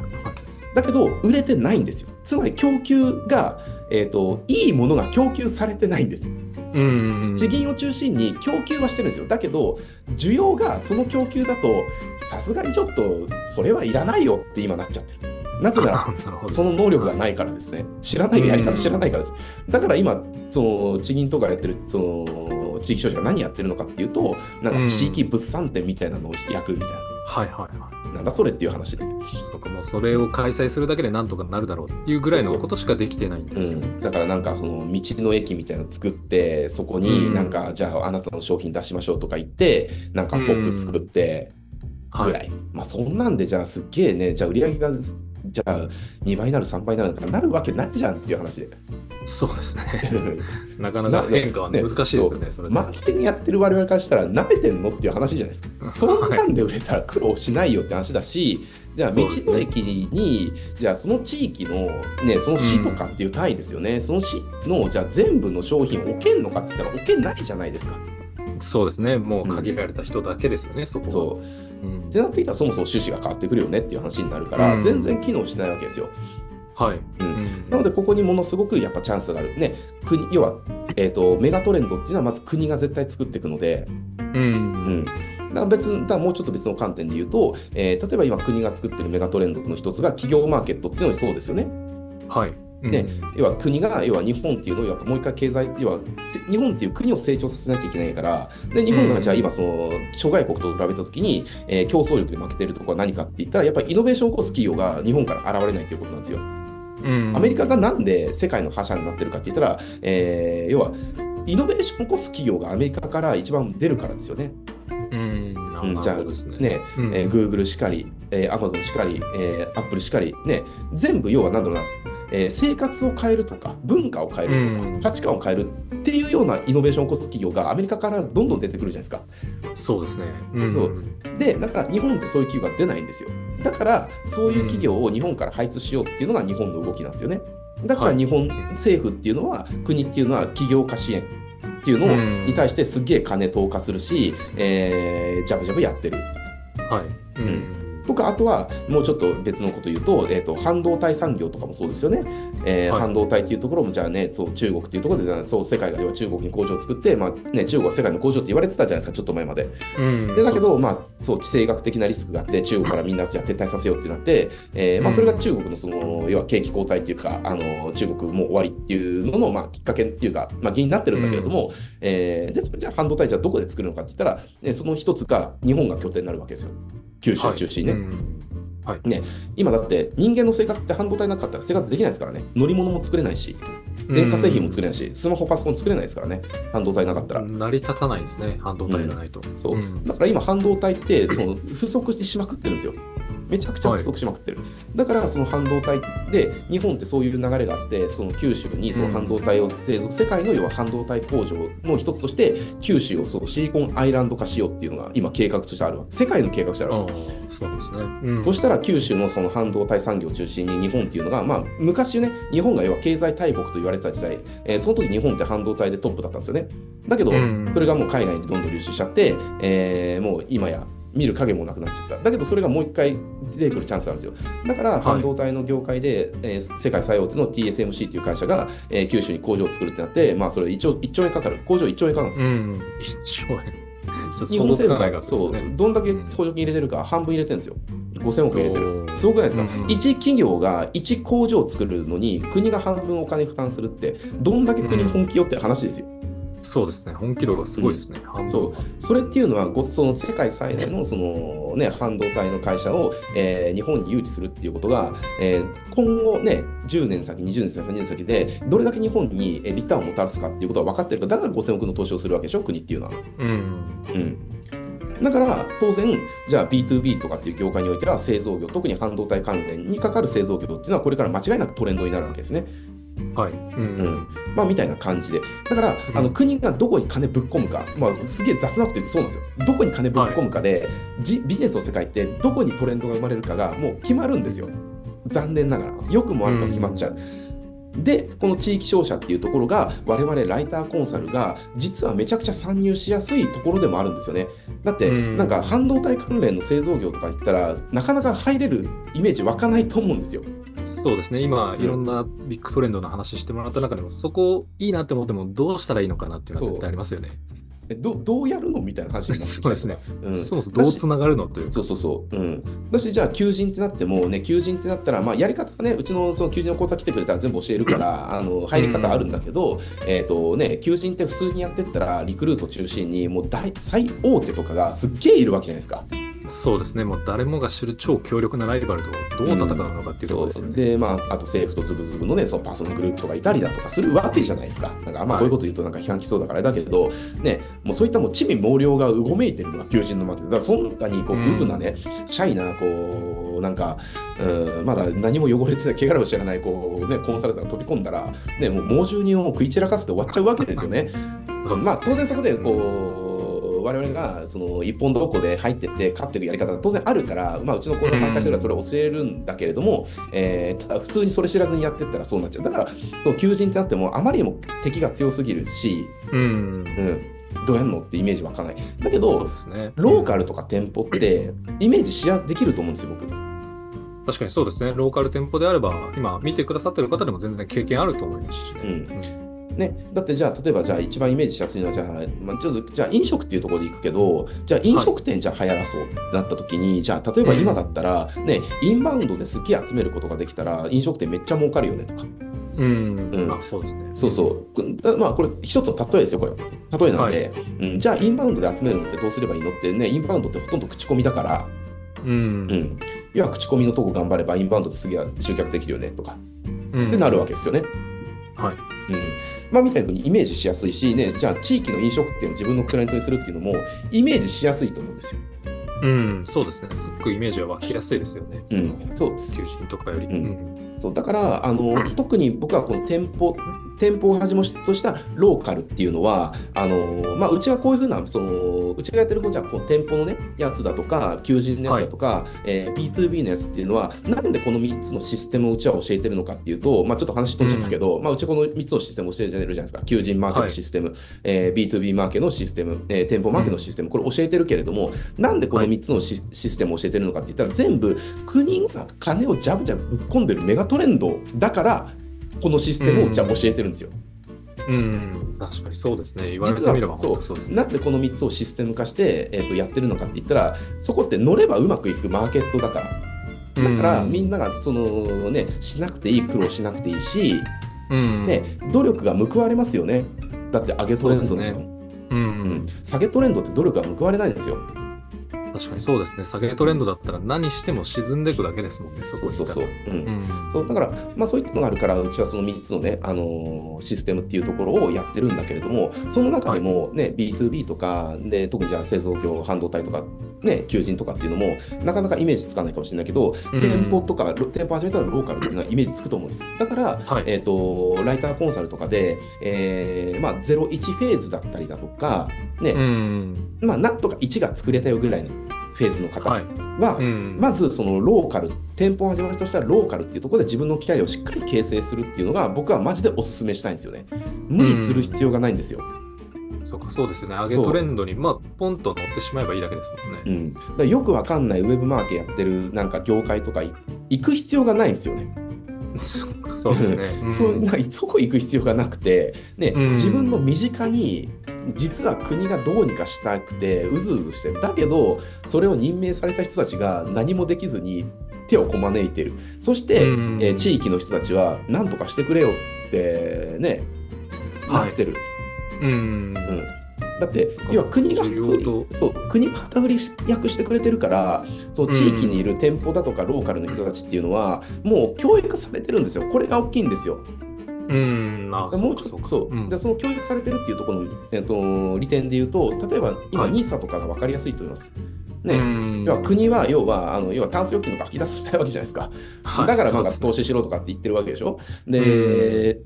だけど、売れてないんですよ。つまり供給が、えーと、いいものが供給されてないんですよ。うん。地銀を中心に供給はしてるんですよ。だけど、需要がその供給だと、さすがにちょっと、それはいらないよって今なっちゃってる。なぜなら、その能力がないからですね。知らないやり方知らないからです。だから今、その地銀とかやってる、その地域商社が何やってるのかっていうと、なんか地域物産展みたいなのを焼くみたいはいはいはい。な。なんだそれっていう話で。そうか、もうそれを開催するだけでなんとかなるだろうっていうぐらいのことしかできてないんうですよ。ん、だからなんかその道の駅みたいなの作ってそこうんになんかじゃああなたの商品出しましょうとか言ってなんかポップ作ってぐらい、まあそんなんでじゃあすっげえねじゃあ売り上げがじゃあ2倍になる3倍になるのかなるわけないじゃんっていう話でそうですね。なかなか変化はねね難しいですよね、それで。マーケティングやってる我々からしたら舐めてんのっていう話じゃないですか そんなんで売れたら苦労しないよって話だしじゃあ道の駅にじゃあその地域のねその市とかっていう単位ですよね、その市のじゃあ全部の商品を置けんのかって言ったら置けないじゃないですかそうですね。もう限られた人だけですよね、そこは。そううんってなってきたらそもそも趣旨が変わってくるよねっていう話になるから、うん全然機能しないわけですよ。はい。うんうんなのでここにものすごくやっぱチャンスがある。ね、国要は、えー、とメガトレンドっていうのはまず国が絶対作っていくので、う。うんん、だ別だもうちょっと別の観点で言うと、えー例えば今国が作ってるメガトレンドの一つが企業マーケットっていうのにそうですよね。はい。うんね要は国が要は日本っていうのをやっぱもう一回経済要はせ日本っていう国を成長させなきゃいけないからで日本がじゃあ今その諸外国と比べたときに、えー競争力で負けてるところは何かって言ったらやっぱりイノベーションを起こす企業が日本から現れないということなんですよ。うんアメリカがなんで世界の覇者になってるかって言ったら、えー要はイノベーションを起こす企業がアメリカから一番出るからですよね。うん。なうんなるほどですね。ねうんえー、Google しかり、えー、Amazon しかり、えー、Apple しかり、ね、全部要は何だろうな、えー生活を変えるとか、文化を変えるとか、うん価値観を変えるっていうようなイノベーションを起こす企業がアメリカからどんどん出てくるじゃないですか。そうですね。うんそうで、だから日本ってそういう企業が出ないんですよ。だから、そういう企業を日本から配置しようっていうのが日本の動きなんですよね。だから日本政府っていうのは、国っていうのは企業化支援っていうのに対してすっげえ金投下するし、えー、ジャブジャブやってる。はい。うん。とか、あとはもうちょっと別のこと言うと、えー、と半導体産業とかもそうですよね、えーはい。半導体っていうところも、じゃあね、そう中国っていうところで、そう世界が要は中国に工場を作って、まあね、中国は世界の工場って言われてたじゃないですか、ちょっと前まで。うんでだけど、まあ、そう地政学的なリスクがあって、中国からみんなじゃあ撤退させようってなって、えーまあ、それが中国のその要は景気後退っていうか、あの中国もう終わりっていうのの、まあ、きっかけっていうか、まあ、原因になってるんだけれども、えーでそれじゃあ半導体じゃあどこで作るのかって言ったら、ね、その一つが日本が拠点になるわけですよ、九州を中心にね。はいうん今だって人間の生活って半導体なかったら生活できないですからね。乗り物も作れないし、電化製品も作れないし、スマホ、パソコン作れないですからね。半導体なかったら。成り立たないですね、半導体がないと。そううんだから今、半導体ってその不足しまくってるんですよ。めちゃくちゃ不足しまくってる。だから、その半導体で、日本ってそういう流れがあって、その九州にその半導体を製造、世界の要は半導体工場の一つとして、九州をそうシリコンアイランド化しようっていうのが今、計画としてあるわけ。世界の計画としてあるわけ。そうですね。うんそしたら九州のその半導体産業を中心に日本っていうのが、まあ、昔ね、日本が要は経済大国と言われてた時代、えーその時日本って半導体でトップだったんですよね。だけど、うんそれがもう海外にどんどん流出しちゃって、えーもう今や見る影もなくなっちゃった。だけど、それがもう一回出てくるチャンスあるんですよ。だから、半導体の業界で、えー世界最大手の TSMC っていう会社が、えー九州に工場を作るってなって、まあ、それ1兆 ,1 兆円かかる。工場1兆円かかるんですよ。うん、一兆円。日本政府がそうどんだけ補助金入れてるか半分入れてるんですよ。5000億入れてる。すごくないですか、うん一企業が一工場を作るのに国が半分お金負担するってどんだけ国の本気よって話ですよ。そうですね、本気度がすごいですね。半分そうそれっていうのはごその世界最大のその、ね、半導体の会社を、えー日本に誘致するっていうことが、えー今後ね10年先20年先30年先でどれだけ日本にえーリターンをもたらすかっていうことは分かってるからだから5000億の投資をするわけでしょ？国っていうのは。うん。うんだから当然、じゃあ B2B とかっていう業界においては製造業、特に半導体関連にかかる製造業っていうのはこれから間違いなくトレンドになるわけですね。はい。う。うんんまあ、みたいな感じで。だから、あのうん国がどこに金ぶっ込むか、まあ、すげえ雑なこと言うとそうなんですよ。どこに金ぶっ込むかで、じビジネスの世界ってどこにトレンドが生まれるかがもう決まるんですよ。残念ながら。良くも悪くも決まっちゃう。で、この地域商社っていうところが、我々ライターコンサルが、実はめちゃくちゃ参入しやすいところでもあるんですよね。だって、うんなんか半導体関連の製造業とか言ったら、なかなか入れるイメージ湧かないと思うんですよ。そうですね、今、うんいろんなビッグトレンドの話してもらった中でも、そこいいなって思っても、どうしたらいいのかなっていうのは絶対ありますよね。えどどうやるのみたいな話になってきそうですね。うんそもそもどうつながるのというか。そうそうそう。うん。だし、じゃあ、求人ってなっても、ね、求人ってなったら、まあ、やり方はね、うちのその求人の講座来てくれたら全部教えるから、あの、入り方あるんだけど、えっ、とね、求人って普通にやってったら、リクルート中心に、もう大、最大手とかがすっげえいるわけじゃないですか。そうですね、もう誰もが知る超強力なライバルとどう戦うのかっていうところですよね。で、まあ、あと政府とズブズブのね、そのパーソナルグループとかいたりだとかするわけじゃないですか。なんか、あんまこういうこと言うとなんか批判きそうだからあれだけれど、ね、もうそういったもう地味猛量がうごめいてるのが求人のマーケット。だから、その中に、こう、うんウブなね、シャイな、こう、なんか、うん、まだ何も汚れてない、汚れを知らない、こう、ね、コンサルタントが飛び込んだら、ね、もう猛獣にを食い散らかせて終わっちゃうわけですよね。まあ、当然そこでこう我々がその一本どこで入ってって勝ってるやり方が当然あるから、まあ、うちの講座参加してるからそれを教えるんだけれども、えーただ普通にそれ知らずにやってったらそうなっちゃうだからそう求人ってなってもあまりにも敵が強すぎるし、うん。うん、どうやんのってイメージ湧かないだけそどね。ローカルとか店舗ってイメージしやできると思うんですよ僕。確かにそうですね。ローカル店舗であれば、今見てくださってる方でも全然経験あると思いますしね。うんね、だってじゃあ例えばじゃあ一番イメージしやすいのはじゃあ,、まあ、ちょっとじゃあ飲食っていうところで行くけどじゃあ飲食店じゃあ流行らそうってなった時に、じゃあ例えば今だったら、ね、インバウンドですげえ集めることができたら飲食店めっちゃ儲かるよねとかうん。うんあそうですね。そうそうまあこれ一つの例えですよこれ例えなんで、うん、じゃあインバウンドで集めるのってどうすればいいのってねインバウンドってほとんど口コミだから、うん。うん、要は口コミのとこ頑張ればインバウンドで次は集客できるよねとかうん。ってなるわけですよね。はい。うんまあ、みたいにイメージしやすいし、ね、じゃあ地域の飲食店を自分のクライアントにするっていうのもイメージしやすいと思うんですよ。うん。そうですね。すっごいイメージは湧きやすいですよね。うん、そう求人とかより。うんそうだからあの特に僕はこの店舗店舗をはじめとしたローカルっていうのは、あのまあ、うちはこういうふうな、そのうちがやってるじゃこう店舗のね、やつだとか、求人のやつだとか、はい、えー、B2B のやつっていうのは、なんでこの3つのシステムをうちは教えてるのかっていうと、まあ、ちょっと話飛んじゃったけど、うん、まあ、うちこの3つのシステムを教えてるじゃないですか。求人マーケのシステム、はい、えー、B2B マーケのシステム、えー、店舗マーケのシステム、これ教えてるけれども、なんでこの3つのシ,、ステムを教えてるのかって言ったら、全部国が金をジャブジャブぶっ込んでるメガトレンドだから、このシステムをじゃあ教えてるんですよ。うん、確かにそうですね。言われてみればそうそうです、ね、なんでこの3つをシステム化して、えー、とやってるのかって言ったら、そこって乗ればうまくいくマーケットだから。だから、みんながその、ね、しなくていい苦労しなくていいし、うん、ね、努力が報われますよね。だって上げトレンドなんだもん。うん、うん、下げトレンドって努力が報われないんですよ。確かに。そうですね。下げトレンドだったら何しても沈んでいくだけですもんね、そこそうそうそう。うん。そうだから、まあそういったのがあるから、うちはその3つのね、あのー、システムっていうところをやってるんだけれども、その中でもね、はい、B2B とか、で、特にじゃあ製造業、半導体とか、ね、求人とかっていうのも、なかなかイメージつかないかもしれないけど、店舗とか、店舗始めたらローカルっていうのはイメージつくと思うんです。だから、はい、えっ、ー、と、ライターコンサルとかで、えー、まあ01フェーズだったりだとか、ね、まあなんとか1が作れたよぐらいのフェーズの方は、はいうん、まずそのローカル店舗を始めるとしたらローカルっていうところで自分のキャリアをしっかり形成するっていうのが僕はマジでお勧めしたいんですよね。無理する必要がないんですよ、うん、そうかそうですよね。上げトレンドにまあポンと乗ってしまえばいいだけですもんね、うん、だよくわかんないウェブマーケやってるなんか業界とか行く必要がないんですよねそうですね。うん、そうなそこ行く必要がなくて、ね、うん、自分の身近に実は国がどうにかしたくてうずうずしてる。だけどそれを任命された人たちが何もできずに手をこまねいてる。そして、うん、えー、地域の人たちは何とかしてくれよってね、なってる。うん、うんだって要は国がそう国が旗振り役してくれてるからそう地域にいる店舗だとかローカルの人たちっていうのは、もう教育されてるんですよ。これが大きいんですよ。うんあもうちょっとそう、う。ん、でその教育されてるっていうところの、えーと、利点で言うと例えば今、はい、NISA とかが分かりやすいと思います。ね、要は国は要はあの要はタンス預金とか引き出させたいわけじゃないですか。はい、だからなんか投資しろとかって言ってるわけでしょ。で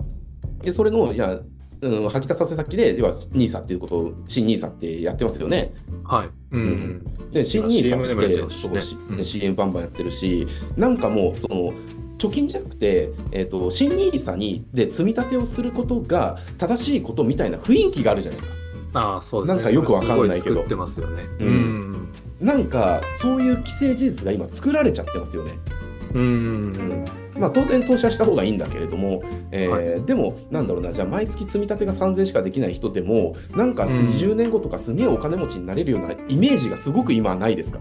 でそれのいやうん、吐き出させ先で、要は NISA っていうことを、新 NISA ってやってますよね。はい。うん。で、新 NISA って、そう、ね、CM バンバンやってるし、なんかもう、その、貯金じゃなくて、えーと、新 NISA にで積み立てをすることが正しいことみたいな雰囲気があるじゃないですか。ああそうですね、なんかよくわかんないけど。ってますよね、うん、なんかそういう既成事実が今作られちゃってますよね。うん、うんまあ、当然投資はした方がいいんだけれども、えーはい、でも、なんだろうな、じゃあ毎月積み立てが3000しかできない人でも、なんか20年後とかすげえお金持ちになれるようなイメージがすごく今はないですか？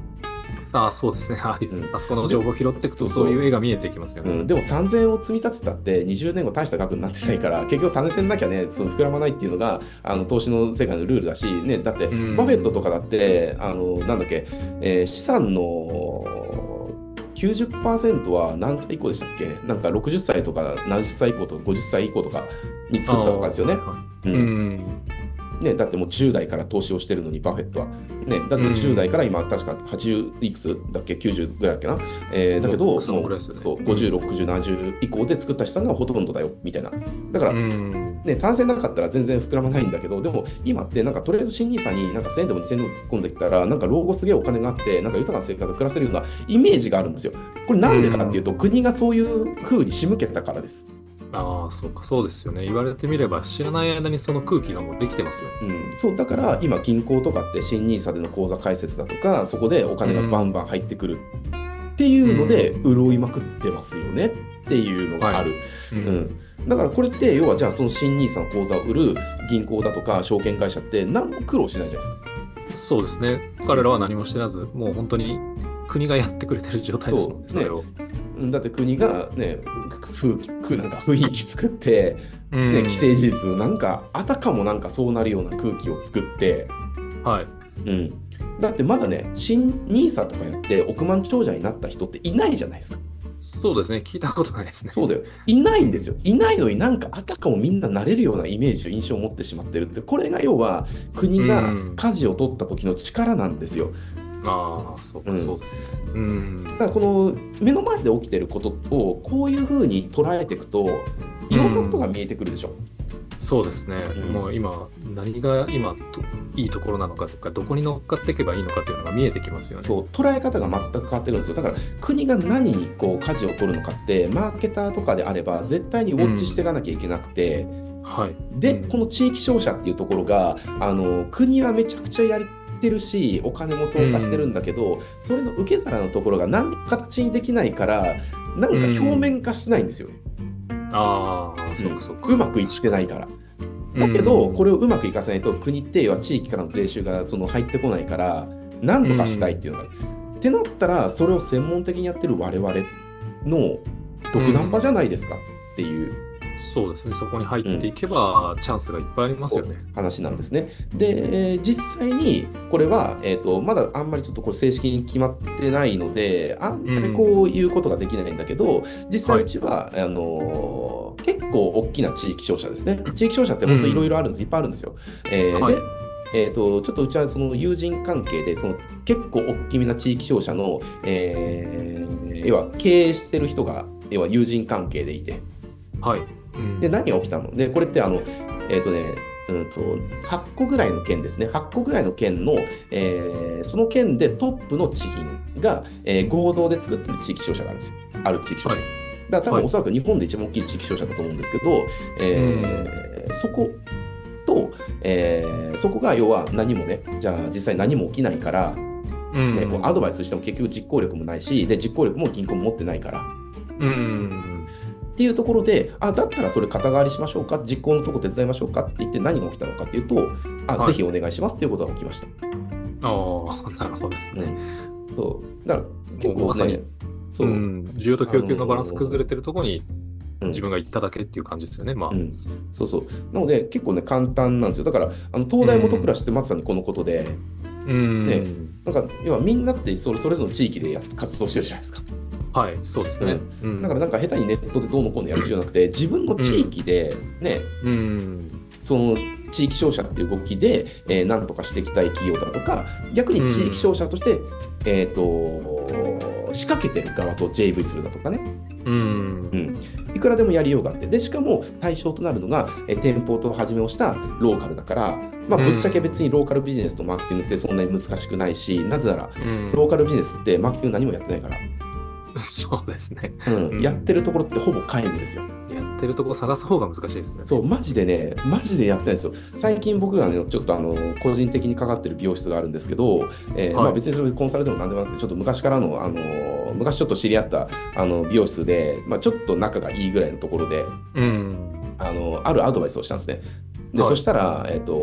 ああそうですね、はい、うん、あそこの情報を拾っていくと、そういう絵が見えてきますよね。うん、でも3000円を積み立てたって、20年後、大した額になってないから、結局、種銭なきゃね、その膨らまないっていうのが、あの投資の世界のルールだし、ね、だって、バフェットとかだって、あのなんだっけ、えー、資産の90%は何歳以降でしたっけ？なんか60歳とか70歳以降とか50歳以降とかに作ったとかですよね。うん、ね、だってもう10代から投資をしてるのに、バフェットは。ね、だって10代から今、確か80いくつだっけ、90ぐらいだっけな？えー、だけど、その、ね、そう50、60、70以降で作った資産がほとんどだよ、みたいな。だから、ね、単線なかったら全然膨らまないんだけど、でも今ってなんかとりあえず新 NISA になんか1000円でも2000円でも突っ込んできたら、なんか老後すげえお金があって、なんか豊かな生活を暮らせるようなイメージがあるんですよ。これなんでかっていうと、国がそういうふうに仕向けたからです。ああ、そうか、そうですよね。言われてみれば、知らない間にその空気がもうできてますよ。うん、そう、だから今、銀行とかって新 NISA での口座開設だとか、そこでお金がバンバン入ってくるっていうので、潤いまくってますよねっていうのがある。はい、うん、うんだからこれって要はじゃあその新 NISA の口座を売る銀行だとか証券会社って何も苦労しないじゃないですか。そうですね。彼らは何もしてらず、もう本当に国がやってくれてる状態ですもんね、それを。だって国がね、風なんか雰囲気作って、ね、既成事実なんかあたかもなんかそうなるような空気を作って、はいうん、だってまだね新 NISA とかやって億万長者になった人っていないじゃないですか。そうですね、聞いたことないですね。そうだよ。いないんですよ。いないのになんかあたかもみんななれるようなイメージ、印象を持ってしまってるって、これが要は国が舵を取った時の力なんですよ。ああ、そうか、そうですね。うん。だからこの目の前で起きてることをこういうふうに捉えていくと、いろんなことが見えてくるでしょ。そうですね、うんもう今、何が今といいところなのかとか、どこに乗っかっていけばいいのかっていうのが見えてきますよね。そう捉え方が全く変わってくるんですよだから国が何にこう舵を取るのかってマーケターとかであれば絶対にウォッチしていかなきゃいけなくて、はい。でうんこの地域商社っていうところがあの国はめちゃくちゃやってるしお金も投下してるんだけど、それの受け皿のところが何か形にできないからなんか表面化しないんですよね、ああ、そうかそうか。うまくいってないから。だけど、これ、れをうまくいかせないと国っては地域からの税収がその入ってこないから何とかしたいっていうのが、ってなったらそれを専門的にやってる我々の独断場じゃないですかっていうそうですね、そこに入っていけば、チャンスがいっぱいありますよね。話なんですね。で、えー実際にこれは、えー、とまだあんまりちょっとこれ正式に決まってないのであんまりこういうことができないんだけど、実際うちは、あのー結構大きな地域商社ですね。地域商社って本当いろいろあるんです、いっぱいあるんですよ。えーはいでえー、とちょっとうちはその友人関係でその結構大きめな地域商社の、えー要は経営してる人が要は友人関係でいてはい。うん。で何が起きたの？でこれってあのえっ、とねうんと8個ぐらいの県ですね。8個ぐらいの県の、えーその県でトップの地銀が、えー合同で作ってる地域商社があるんですよ。ある地域商社、はい。だから多はい。分おそらく日本で一番大きい地域商社だと思うんですけど、えーそこと、えーそこが要は何もねじゃあ実際何も起きないから、うん。ねこうアドバイスしても結局実行力もないしで実行力も銀行も持ってないから。うん。っていうところで、あ、だったらそれ肩代わりしましょうか、実行のとこ手伝いましょうかって言って何が起きたのかっていうと、あ、はいぜひお願いしますっていうことが起きました。ああ、なるほどですね。そう。だから結構もうまさにね、そうう、ん、需要と供給のバランス崩れてるところにうん自分が行っただけっていう感じですよね。まあ。うんそうそう。なので結構ね、簡単なんですよ。だから、あの東大元暮らしってまさにこのことで、うん。ねなんか、要はみんなってそれそれぞれの地域でや活動してるじゃないですか。はい、そうですね。うん。だからなんか下手にネットでどうのこうのやる必要なくて、自分の地域でね、うん。その地域商社っていう動きで、えー、何とかしていきたい企業だとか、逆に地域商社として、えー、と仕掛けてる側と JV するだとかね、うん。う。ん、いくらでもやりようがあって、でしかも対象となるのが、えー店舗と始めをしたローカルだから、まあ、ぶっちゃけ別にローカルビジネスとマーケティングってそんなに難しくないし、なぜなら、うん。ローカルビジネスってマーケティング何もやってないから、そうですね。うんうんやってるところってほぼ皆無ですよ。やってるとこ探す方が難しいですね。そう、マジでね、マジでやってないんですよ。最近僕がね、ちょっとあの、個人的にかかってる美容室があるんですけど、えーはいまあ別にそれコンサルでもなんでもなくて、ちょっと昔からの、あの、昔ちょっと知り合ったあの美容室で、まあちょっと仲がいいぐらいのところで、うん。あの、あるアドバイスをしたんですね。で、はいそしたら、えっ、と、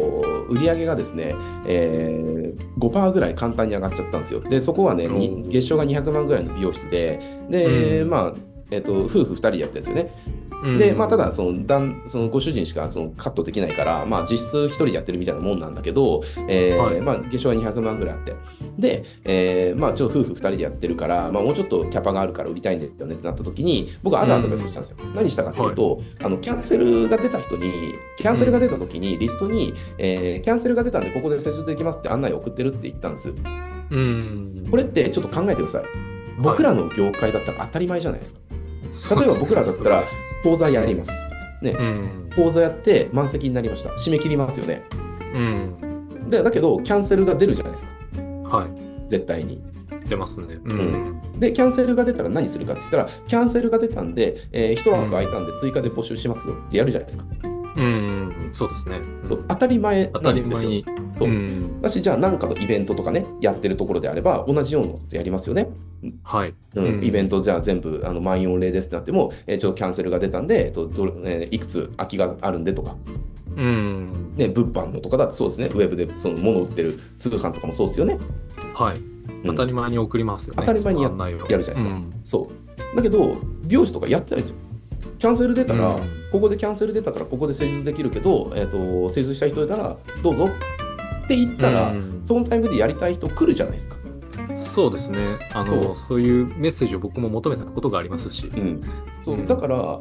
売り上げがですね、えー、5%ぐらい簡単に上がっちゃったんですよ。で、そこはね、月賞が200万ぐらいの美容室で、で、うんまあ、えっ、と、夫婦2人でやってるんですよね。うんで、まあ、ただそのだん、そのご主人しかそのカットできないから、まあ、実質一人でやってるみたいなもんなんだけど、えーはいまあ、月賞は200万ぐらいあって、で、えーまあ、ちょっと夫婦2人でやってるから、まあ、もうちょっとキャパがあるから売りたいんだよねってなった時に、僕はあるアドバイスしたんですよ。何したかっていうと、あの、キャンセルが出た人に、キャンセルが出た時に、リストに、えーキャンセルが出たんで、ここで施術できますって案内を送ってるって言ったんです。うん。これってちょっと考えてください。僕らの業界だったら当たり前じゃないですか。例えば僕らだったら、講座やります。ね、うん。講座やって満席になりました。締め切りますよね。うん。でだけど、キャンセルが出るじゃないですか。はい。絶対に。出ますね。う。うんで、キャンセルが出たら何するかって言ったら、キャンセルが出たんで、えー、一枠空いたんで追加で募集しますよってやるじゃないですか。うん。そうですね。そう、当たり前当たりなんですよ。前に。そう。ん。だし、じゃあ何かのイベントとかね、やってるところであれば、同じようなことやりますよね。はい。うんうんイベントじゃあ全部あの満員御礼ですってなっても、えーちょっとキャンセルが出たんで、えっとどれえーいくつ空きがあるんでとか、うん。ね、物販のとかだってそうですね、ウェブでその物を売ってる通販とかもそうですよね。はい。うん当たり前に送りますよね。当たり前にややるじゃないですかうんそう。だけど、美容師とかやってないですよ。キャンセル出たら、うんここでキャンセル出たから、ここで施術できるけど、えっ、と、施術したい人いたら、どうぞって言ったら、うんそのタイムでやりたい人来るじゃないですか。そうですね。あそうの、そういうメッセージを僕も求めたことがありますし。うん。そうう、んだから、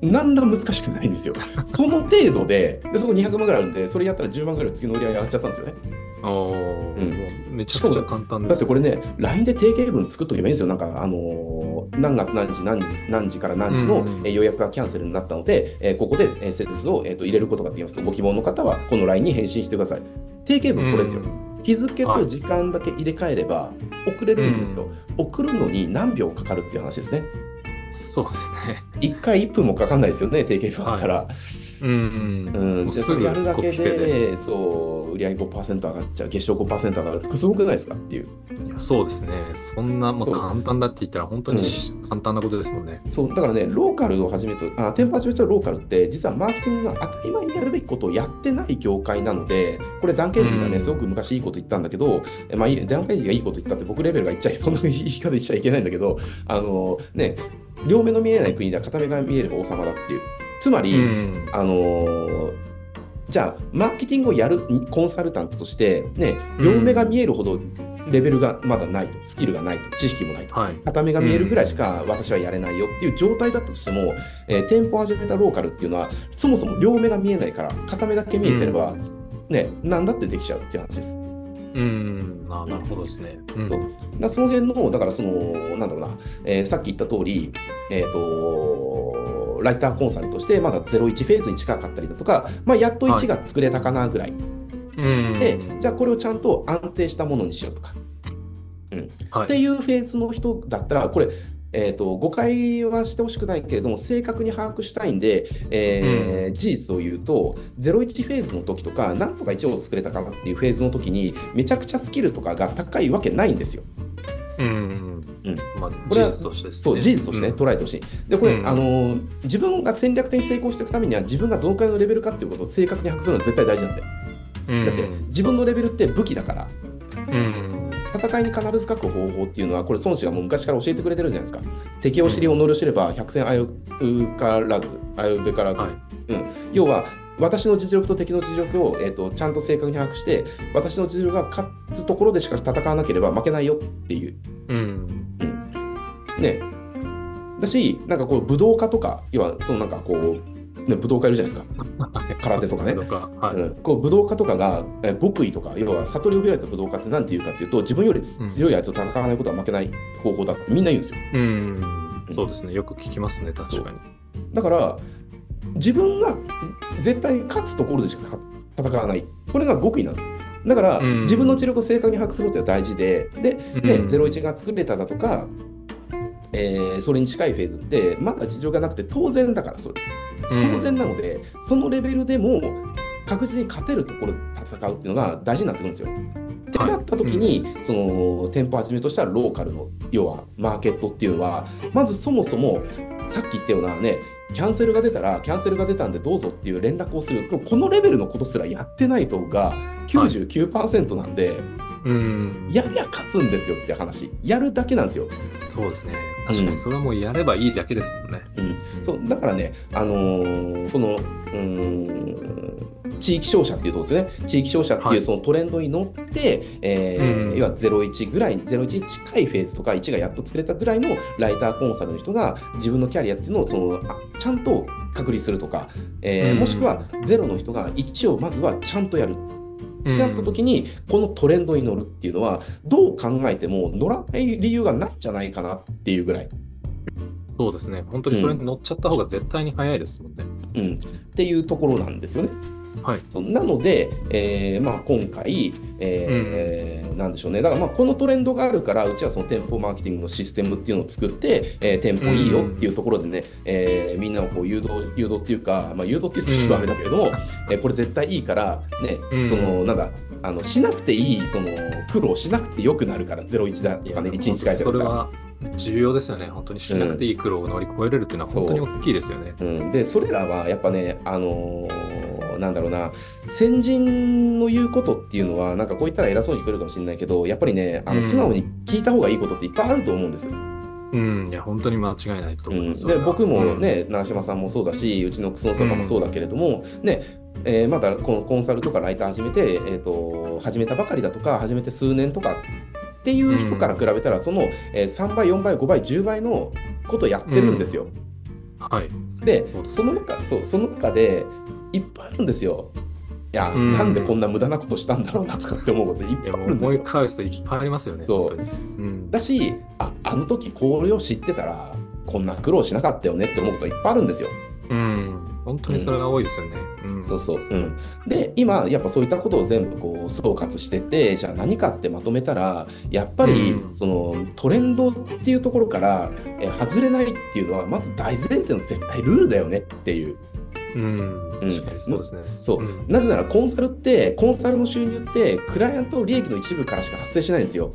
何ら難しくないんですよ。その程度で、でそこ200万ぐらいあるんで、それやったら10万ぐらい次の売り上げ上がっちゃったんですよね。おーうんめちゃくちゃ簡単です。だってこれね、LINE で定型文作っとけばいいんですよ。なんか、あのー何月何日何時何時から何時の、うんうんえー予約がキャンセルになったので、えーここで、えー、施術を、えーと入れることができますと、ご希望の方はこの LINE に返信してください。定型文これですよ。日付と時間だけ入れ替えれば送れるんですよ。送るのに何秒かかるっていう話ですね。そうですね。1回1分もかかんないですよね、定型文あったら。うんうん。うん、でやるだけでで、そう、売り上げ5%上がっちゃう、月賞5%上がるって、すごくないですかっていう。そうですね。そんな、まあ、簡単だって言ったら本当にし簡単なことですもんね。そう、だからね、ローカルをはじめと、あ店舗はじめとローカルって、実はマーケティングが当たり前にやるべきことをやってない業界なので、これ、ダン・ケネディがね、うんすごく昔いいこと言ったんだけど、えまあ、いいダン・ケネディがいいこと言ったって、僕レベルが言っちゃい、そんな言い方言っちゃいけないんだけど、あのね、両目の見えない国では片目が見えれば王様だっていう。つまり、うん。あのーじゃあ、マーケティングをやるコンサルタントとして、ね、うん両目が見えるほどレベルがまだないと、スキルがないと、知識もないと。はい。片目が見えるぐらいしか私はやれないよっていう状態だとしても、えー店舗を始めたローカルっていうのは、そもそも両目が見えないから、片目だけ見えてれば、ね、なんだってできちゃうっていう話です。うん。あなるほどですね。うんだその辺の、だからその、なんだろうな、えーさっき言った通り、えっ、と、ライターコンサルとして、まだ01フェーズに近かったりだとか、まあ、やっと1が作れたかなぐらい。うん。で、じゃあこれをちゃんと安定したものにしようとか。はいっていうフェーズの人だったら、これ、えー、と誤解はしてほしくないけれども、正確に把握したいんで、えー事実を言うと、01フェーズの時とか、なんとか1を作れたかなっていうフェーズの時に、めちゃくちゃスキルとかが高いわけないんですよ。うん。うんまあ、これは事実として。そう、事実としてね、うん捉えてほしい。で、これ、うんあのー自分が戦略的に成功していくためには、自分がどのくらいのレベルかっていうことを正確に把握するのは絶対大事なんで。うんだって、自分のレベルって武器だから。うん。戦いに必ず書く方法っていうのは、これ孫子がもう昔から教えてくれてるじゃないですか。敵を知り、己を知れば、百戦危うからず、危うべからず。はい。うん、要は、私の実力と敵の実力を、えー、とちゃんと正確に把握して、私の実力が勝つところでしか戦わなければ負けないよっていう。うん。ね。だし、なんかこう、武道家とか、要は、そのなんかこう、ね、武道家いるじゃないですか。空手とかねそうん、こう武道家とかが、えー極意とか、要は悟りを開いた武道家って何て言うかっていうと、自分よりうん強い相手と戦わないことは負けない方法だってみんな言うんですよ。うん。そうですね。よく聞きますね、確かに。だから、自分が絶対勝つところでしか戦わない。これが極意なんですよ。だから、うん自分の知力を正確に把握することが大事で、で、ねうん01が作れただとか、えーそれに近いフェーズって、まだ実力がなくて当然だから、それ。当然なので、そのレベルでも確実に勝てるところで戦うっていうのが大事になってくるんですよ。ってなった時に、その店舗をはじめとしたローカルの要はマーケットっていうのはまずそもそもさっき言ったようなねキャンセルが出たらキャンセルが出たんでどうぞっていう連絡をするこのレベルのことすらやってないとが99%なんで、うん。やりゃ勝つんですよって話やるだけなんですよ。そうですね。確かに、それはもうやればいいだけですもんね。そうだからね、あのーこのうーん地域商社っていうところですね、地域商社ってはいいうそのトレンドに乗って、えーうん要は01ぐらい、01に近いフェーズとか、1がやっと作れたぐらいのライターコンサルの人が自分のキャリアっていうのをそのあちゃんと確立するとか、えーうんもしくは0の人が1をまずはちゃんとやる。うんってなった時に、このトレンドに乗るっていうのは、どう考えても乗らない理由がないんじゃないかなっていうぐらい。そうですね。本当にそれに乗っちゃった方が絶対に早いですもんね。うん、っていうところなんですよね。はい。なので、えーまあ、今回、えーなんでしょうね、だからまあこのトレンドがあるから、うちはその店舗マーケティングのシステムっていうのを作って、えー店舗いいよっていうところでね、えーみんなをこう誘導誘導っていうか、まあ、誘導っていうとちょっとあれだけれども、えーこれ絶対いいから、ねうんそのなんだあの、しなくていいその苦労しなくてよくなるから、01だとかね、1日書いてるから。それは重要ですよね。本当にしなくていい苦労を乗り越えれるっていうのは本当に大きいですよね。うん、でそれらはやっぱね、あのーなんだろうな、先人の言うことっていうのは、なんかこう言ったら偉そうに聞こえるかもしれないけど、やっぱりね、あうんの素直に聞いた方がいいことっていっぱいあると思うんです。うん。いや、本当に間違いないとうん、思います。で僕もね、長嶋さんもそうだし、うちのクスノスとかもそうだけれども、ねえーまだこのコンサルとかライター始めて、えー、と始めたばかりだとか、始めて数年とかっていう人から比べたら、その、えー3倍、4倍、5倍、10倍のことやってるんですよ。はい。でその中そうその中でいっぱいあるんですよ。や、うんなんでこんな無駄なことしたんだろうなとかって思うこといっぱいあるんですよ。返すといっぱいありますよね。そううん。だし、あ、あの時これを知ってたら、こんな苦労しなかったよねって思うこといっぱいあるんですよ。うん。本当にそれが多いですよね。うん。そうそう。うん。で、今、やっぱそういったことを全部こう総括してて、じゃあ何かってまとめたら、やっぱりうんそのトレンドっていうところからえ外れないっていうのは、まず大前提の絶対ルールだよねっていう。うん。うん確かにそうですね。そう。んなぜならコンサルって、コンサルの収入って、クライアント利益の一部からしか発生しないんですよ。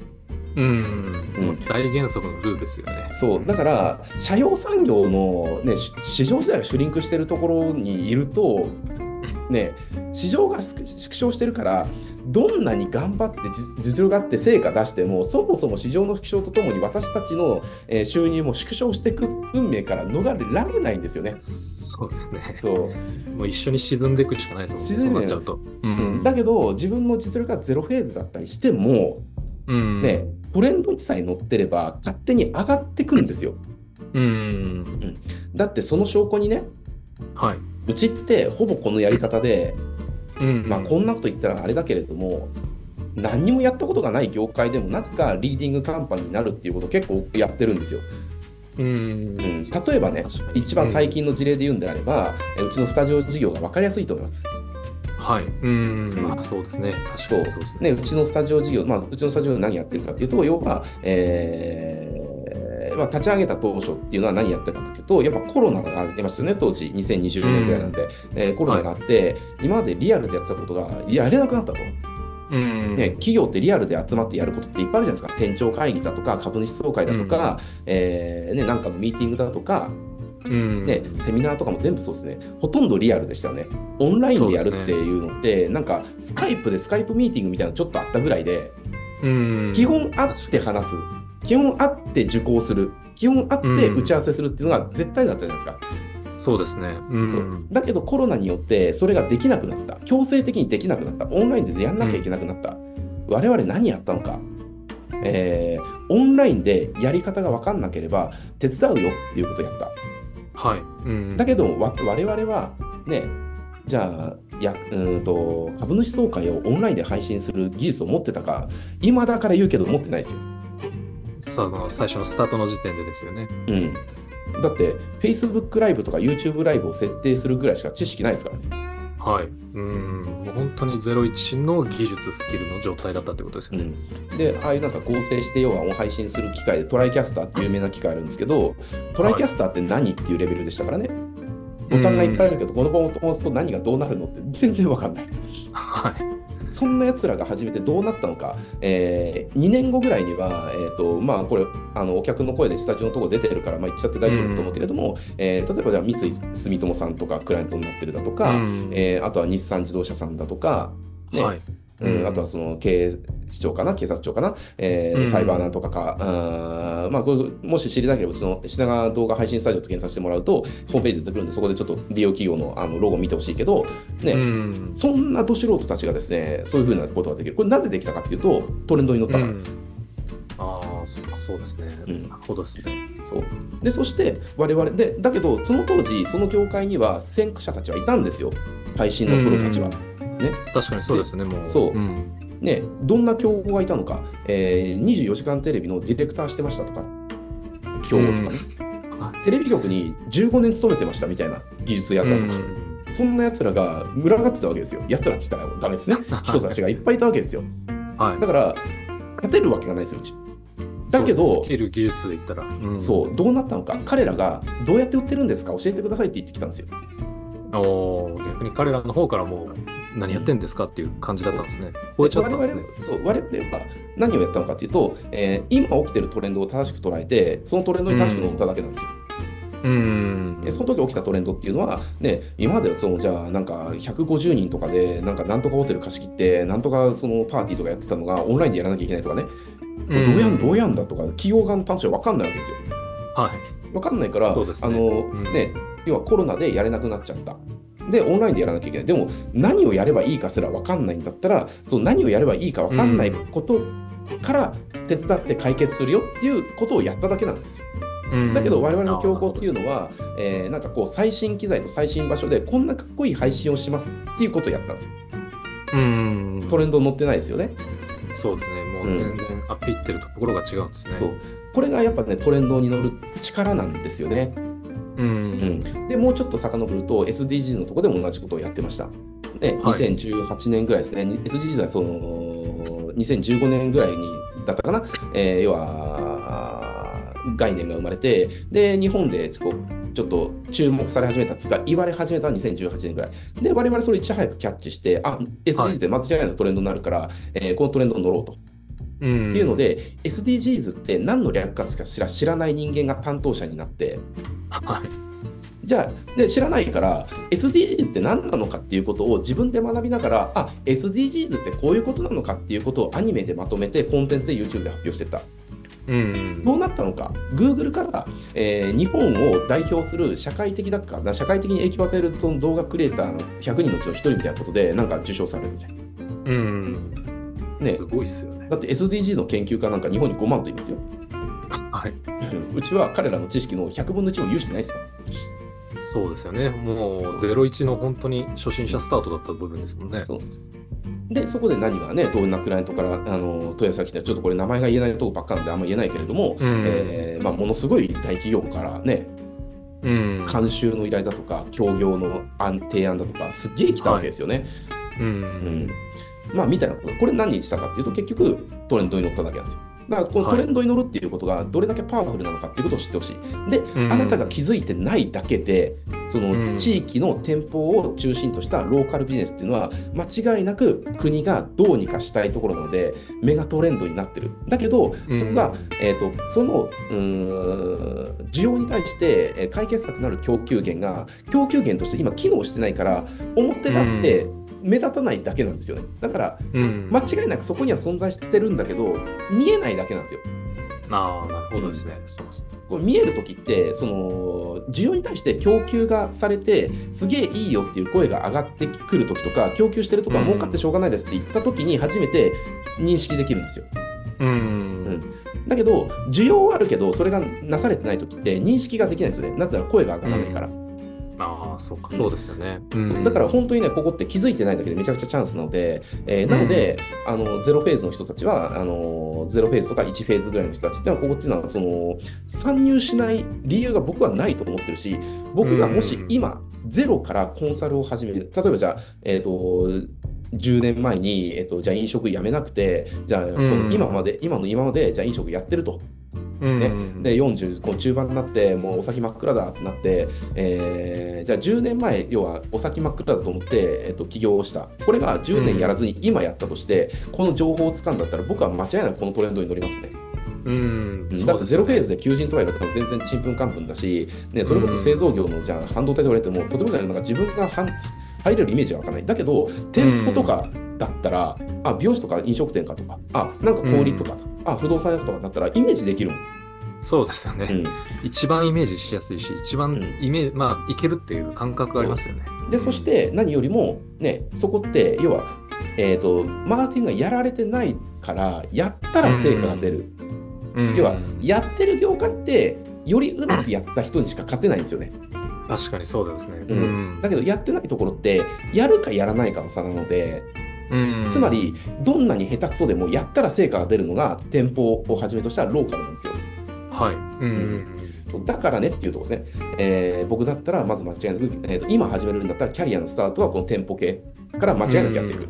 うん。う大原則のルールですよね。そう。だから、社用産業の、ね、し市場自体がシュリンクしてるところにいると、ね、市場が縮縮小してるから、どんなに頑張って実実力があって成果出しても、そもそも市場の縮小とともに私たちの、えー収入も縮小していく運命から逃れられないんですよね。そうですね。そう。もう一緒に沈んでいくしかないですもんね。沈んでっちゃうと。ううんだけど、自分の実力がゼロフェーズだったりしても、うん。ね、トレンドにさえ乗ってれば、勝手に上がってくるんですよ。うん。だってその証拠にね、はい。うちってほぼこのやり方で、うん。まあ、こんなこと言ったらあれだけれども、何にもやったことがない業界でもなぜかリーディングカンパニーになるっていうことを結構やってるんですよ。うん。うん、例えばね一番最近の事例で言うんであれば、えうちのスタジオ事業が分かりやすいと思います。はい。うん。うんまあ、そうですね。確かにそうですね。ね、うちのスタジオ事業、まあ、うちのスタジオで何やってるかというと、要は、えーまあ、立ち上げた当初っていうのは何やってるかというと、やっぱコロナがありましたよね、当時、2020年ぐらいなんで、えーコロナがあって、今までリアルでやってたことがやれなくなったと。うん。ね、企業ってリアルで集まってやることっていっぱいあるじゃないですか。店長会議だとか、株主総会だとか、えーね、なんかのミーティングだとか、うん。ね、セミナーとかも全部そうですね。ほとんどリアルでしたよね。オンラインでやるっていうのって、なんかスカイプでスカイプミーティングみたいなのちょっとあったぐらいで、うん。基本会って話す、基本会って受講する、基本会って打ち合わせするっていうのが絶対だったじゃないですか。そうですね。う。そうんだけどコロナによってそれができなくなった。強制的にできなくなった。オンラインでやんなきゃいけなくなった。我々何やったのか。えーオンラインでやり方が分かんなければ手伝うよっていうことをやった。はい。うん。だけどわ我々はね、じゃあやうーんと株主総会をオンラインで配信する技術を持ってたか、今だから言うけど持ってないですよ。その最初のスタートの時点でですよね。うん。だって、Facebook ライブとか YouTube ライブを設定するぐらいしか知識ないですからね。はい。うん。もう本当に01の技術、スキルの状態だったってことですよね。うん、で、ああいうなんか合成して、要は音配信する機械でトライキャスターって有名な機械あるんですけど、トライキャスターって何っていうレベルでしたからね。ボタンがいっぱいあるけど、このボタンを押すと何がどうなるのって全然わかんない。はい。そんな奴らが始めてどうなったのか、え2年後ぐらいには、えーとまあ、これあの、お客の声でスタジオのとこ出てるから、まあ、言っちゃって大丈夫だと思うけれども、えー例えばじゃあ三井住友さんとかクライアントになってるだとか、うん。えーあとは日産自動車さんだとか、ね。はい。うんうんあとはその警視庁かな、警察庁かな、えーうんサイバーなんとかか、あーまあ、これもし知りたければ、うちの品川動画配信スタジオと検索してもらうと、ホームページ出てくるんで、そこでちょっと利用企業のあのロゴ見てほしいけど、ね、うん。そんなど素人たちがですね、そういうふうなことができる。これなぜできたかっていうと、トレンドに乗ったからです。ああ、そうか、そうですね。うんですね。そうでそして我々でだけどその当時その業界には先駆者たちはいたんですよ配信のプロたちは。ね。確かにそうですね、もう。そう。ん。ねどんな競合がいたのか、えー24時間テレビのディレクターしてましたとか競合とかね、はテレビ局に15年勤めてましたみたいな技術やったとか、そんな奴らが群がってたわけですよ。奴らって言ったらダメですね。人たちがいっぱいいたわけですよ。はい。だから勝てるわけがないですようち。だけど技術で言ったら。うん。そう、どうなったのか、彼らがどうやって売ってるんですか、教えてくださいって言ってきたんですよ。おー逆に彼らの方からもう何やってんですかっていう感じだったんですね。超えちゃったんですね。そう我々は何をやったのかというと、えー今起きてるトレンドを正しく捉えて、そのトレンドに正しく乗っただけなんですよ。うん。えその時起きたトレンドっていうのは、ね、今までそのじゃあなんか150人とかでなんかなんとかホテル貸し切ってなんとかそのパーティーとかやってたのがオンラインでやらなきゃいけないとかね、どうやんどうやんだとか企業側の短所は分かんないわけですよ。はい。分かんないから、そうですねあのうんね、要はコロナでやれなくなっちゃった。で、オンラインでやらなきゃいけない。でも、何をやればいいかすら分かんないんだったら、その何をやればいいか分かんないことから手伝って解決するよっていうことをやっただけなんですよ。うんだけど、我々の競合っていうのは、えーなんかこう、最新機材と最新場所で、こんなかっこいい配信をしますっていうことをやってたんですよ。うん。トレンド乗ってないですよね。そうですね。もう全然アップいってるところが違うんですね。そう。これがやっぱね、トレンドに乗る力なんですよね。う。うんん。で、もうちょっと遡ると、SDGs のところでも同じことをやってました。で、はい2018年ぐらいですね。SDGs はその、2015年ぐらいにだったかな。えー要は、概念が生まれて、で、日本でこうちょっと注目され始めたっていうか、言われ始めたのは2018年ぐらい。で、我々それいち早くキャッチして、あ、SDGs って間違いなくトレンドになるから、えーこのトレンドに乗ろうと。うん。っていうので、SDGs って何の略かしか知ら知らない人間が担当者になって、はい。じゃあ、で知らないから、SDGs って何なのかっていうことを自分で学びながら、あ、SDGs ってこういうことなのかっていうことをアニメでまとめて、コンテンツで YouTube で発表してった。うん。どうなったのか、Google から、えー日本を代表する社会的だか、社会的に影響を与えるその動画クリエイターの100人のうちの1人みたいなことで、なんか受賞されるみたいな。うん。ねす、ごいっすよね。だって SDG の研究家なんか日本に5万といますよ。はい。うちは彼らの知識の100分の1も有してないですよ。そうですよね。もう、01の本当に初心者スタートだった部分ですもんね。そうで、そこで何がね、どんなクライアントからあの問い合わせが来て、ちょっとこれ名前が言えないとこばっかなんであんま言えないけれども、うんえーまあ、ものすごい大企業からね、うん。監修の依頼だとか、協業の案提案だとか、すっげえ来たわけですよね。う。うんん。まあ、みたいなこと。これ何にしたかっていうと、結局トレンドに乗っただけなんですよ。だから、このトレンドに乗るっていうことがどれだけパワフルなのかっていうことを知ってほしい。で、うんあなたが気づいてないだけで、そうんの地域の店舗を中心としたローカルビジネスっていうのは、間違いなく国がどうにかしたいところなので、メガトレンドになってる。だけど、うん僕が、えー、とそのうーん需要に対してえー解決策となる供給源が供給源として今機能してないから表立って目立たないだけなんですよねだからうん。間違いなくそこには存在してるんだけど見えないだけなんですよああ、なるほどですね。そうそう。これ見える時ってその需要に対して供給がされてすげえいいよっていう声が上がってくる時とか供給してるとかうん儲かってしょうがないですって言った時に初めて認識できるんですようん。だけど、需要はあるけど、それがなされてないときって認識ができないですよね。なぜなら声が上がらないから。ああ、そうか、そうですよね。うん。だから本当にね、ここって気づいてないだけでめちゃくちゃチャンスなので、えーなので、あのゼロフェーズの人たちは、あのゼロフェーズとか1フェーズぐらいの人たちっていうのは、ここっていうのはその、参入しない理由が僕はないと思ってるし、僕がもし今、ゼロからコンサルを始める、例えばじゃあ、えっ、と、10年前に、えっと、じゃあ飲食やめなくて、じゃあ、今まで、今の今まで、じゃあ飲食やってると。うんねで40こう中盤になってもうお先真っ暗だってなって、えーじゃあ10年前要はお先真っ暗だと思って、えっと起業をしたこれが10年やらずに今やったとして、この情報をつかんだったら僕は間違いなくこのトレンドに乗りますね。うん。うんだってゼロフェーズで。で求人とか言われても全然ちんぷんかんぷんだし、ね、それこそ製造業のじゃあ半導体と言われてもとてもじゃないなんか自分がはん入れるイメージがわかんない。だけど店舗とかだったら、あ美容師とか飲食店かとかあなんか小売とか、あ不動産屋とかだったらイメージできるもん。そうですよね。うん一番イメージしやすいし、一番うんイメージ、まあ、いけるっていう感覚がありますよね。で、そして何よりも、ね、そこって、要は、えーと、マーケティングがやられてないから、やったら成果が出る。うん、要は、やってる業界って、よりうまくやった人にしか勝てないんですよね。確かにそうですね。うんだけど、やってないところって、やるかやらないかの差なので、うんつま、り、どんなに下手くそでも、やったら成果が出るのが、店舗をはじめとしたローカルなんですよ。はい。うん。だからねっていうところですね。えー僕だったら、まず間違いなく、えーと今始めるんだったら、キャリアのスタートはこの店舗系から間違いなくやっていく。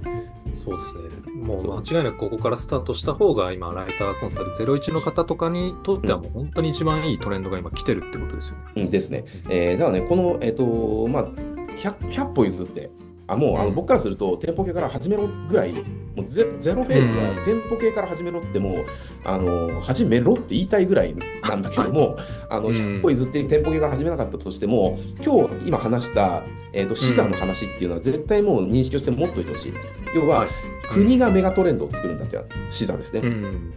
そうですね。もそうう間違いなくここからスタートした方が今、ライターコンサル01の方とかにとってはもう本当に一番いいトレンドが今来てるってことですよね。うんですね。えーだからね、この、えっ、と、まあ、100, 100歩譲って、あもうあのうん僕からすると、店舗系から始めろぐらい、もうゼゼロフェーズはうん店舗系から始めろってもう、あの始めろって言いたいぐらいなんだけども、あのうん100歩譲って店舗系から始めなかったとしても、今日今話した、えー、と資産の話っていうのは絶対もう認識をして持っといてほしい。要は、はい国がメガトレンドを作るんだって資産ですね。うん。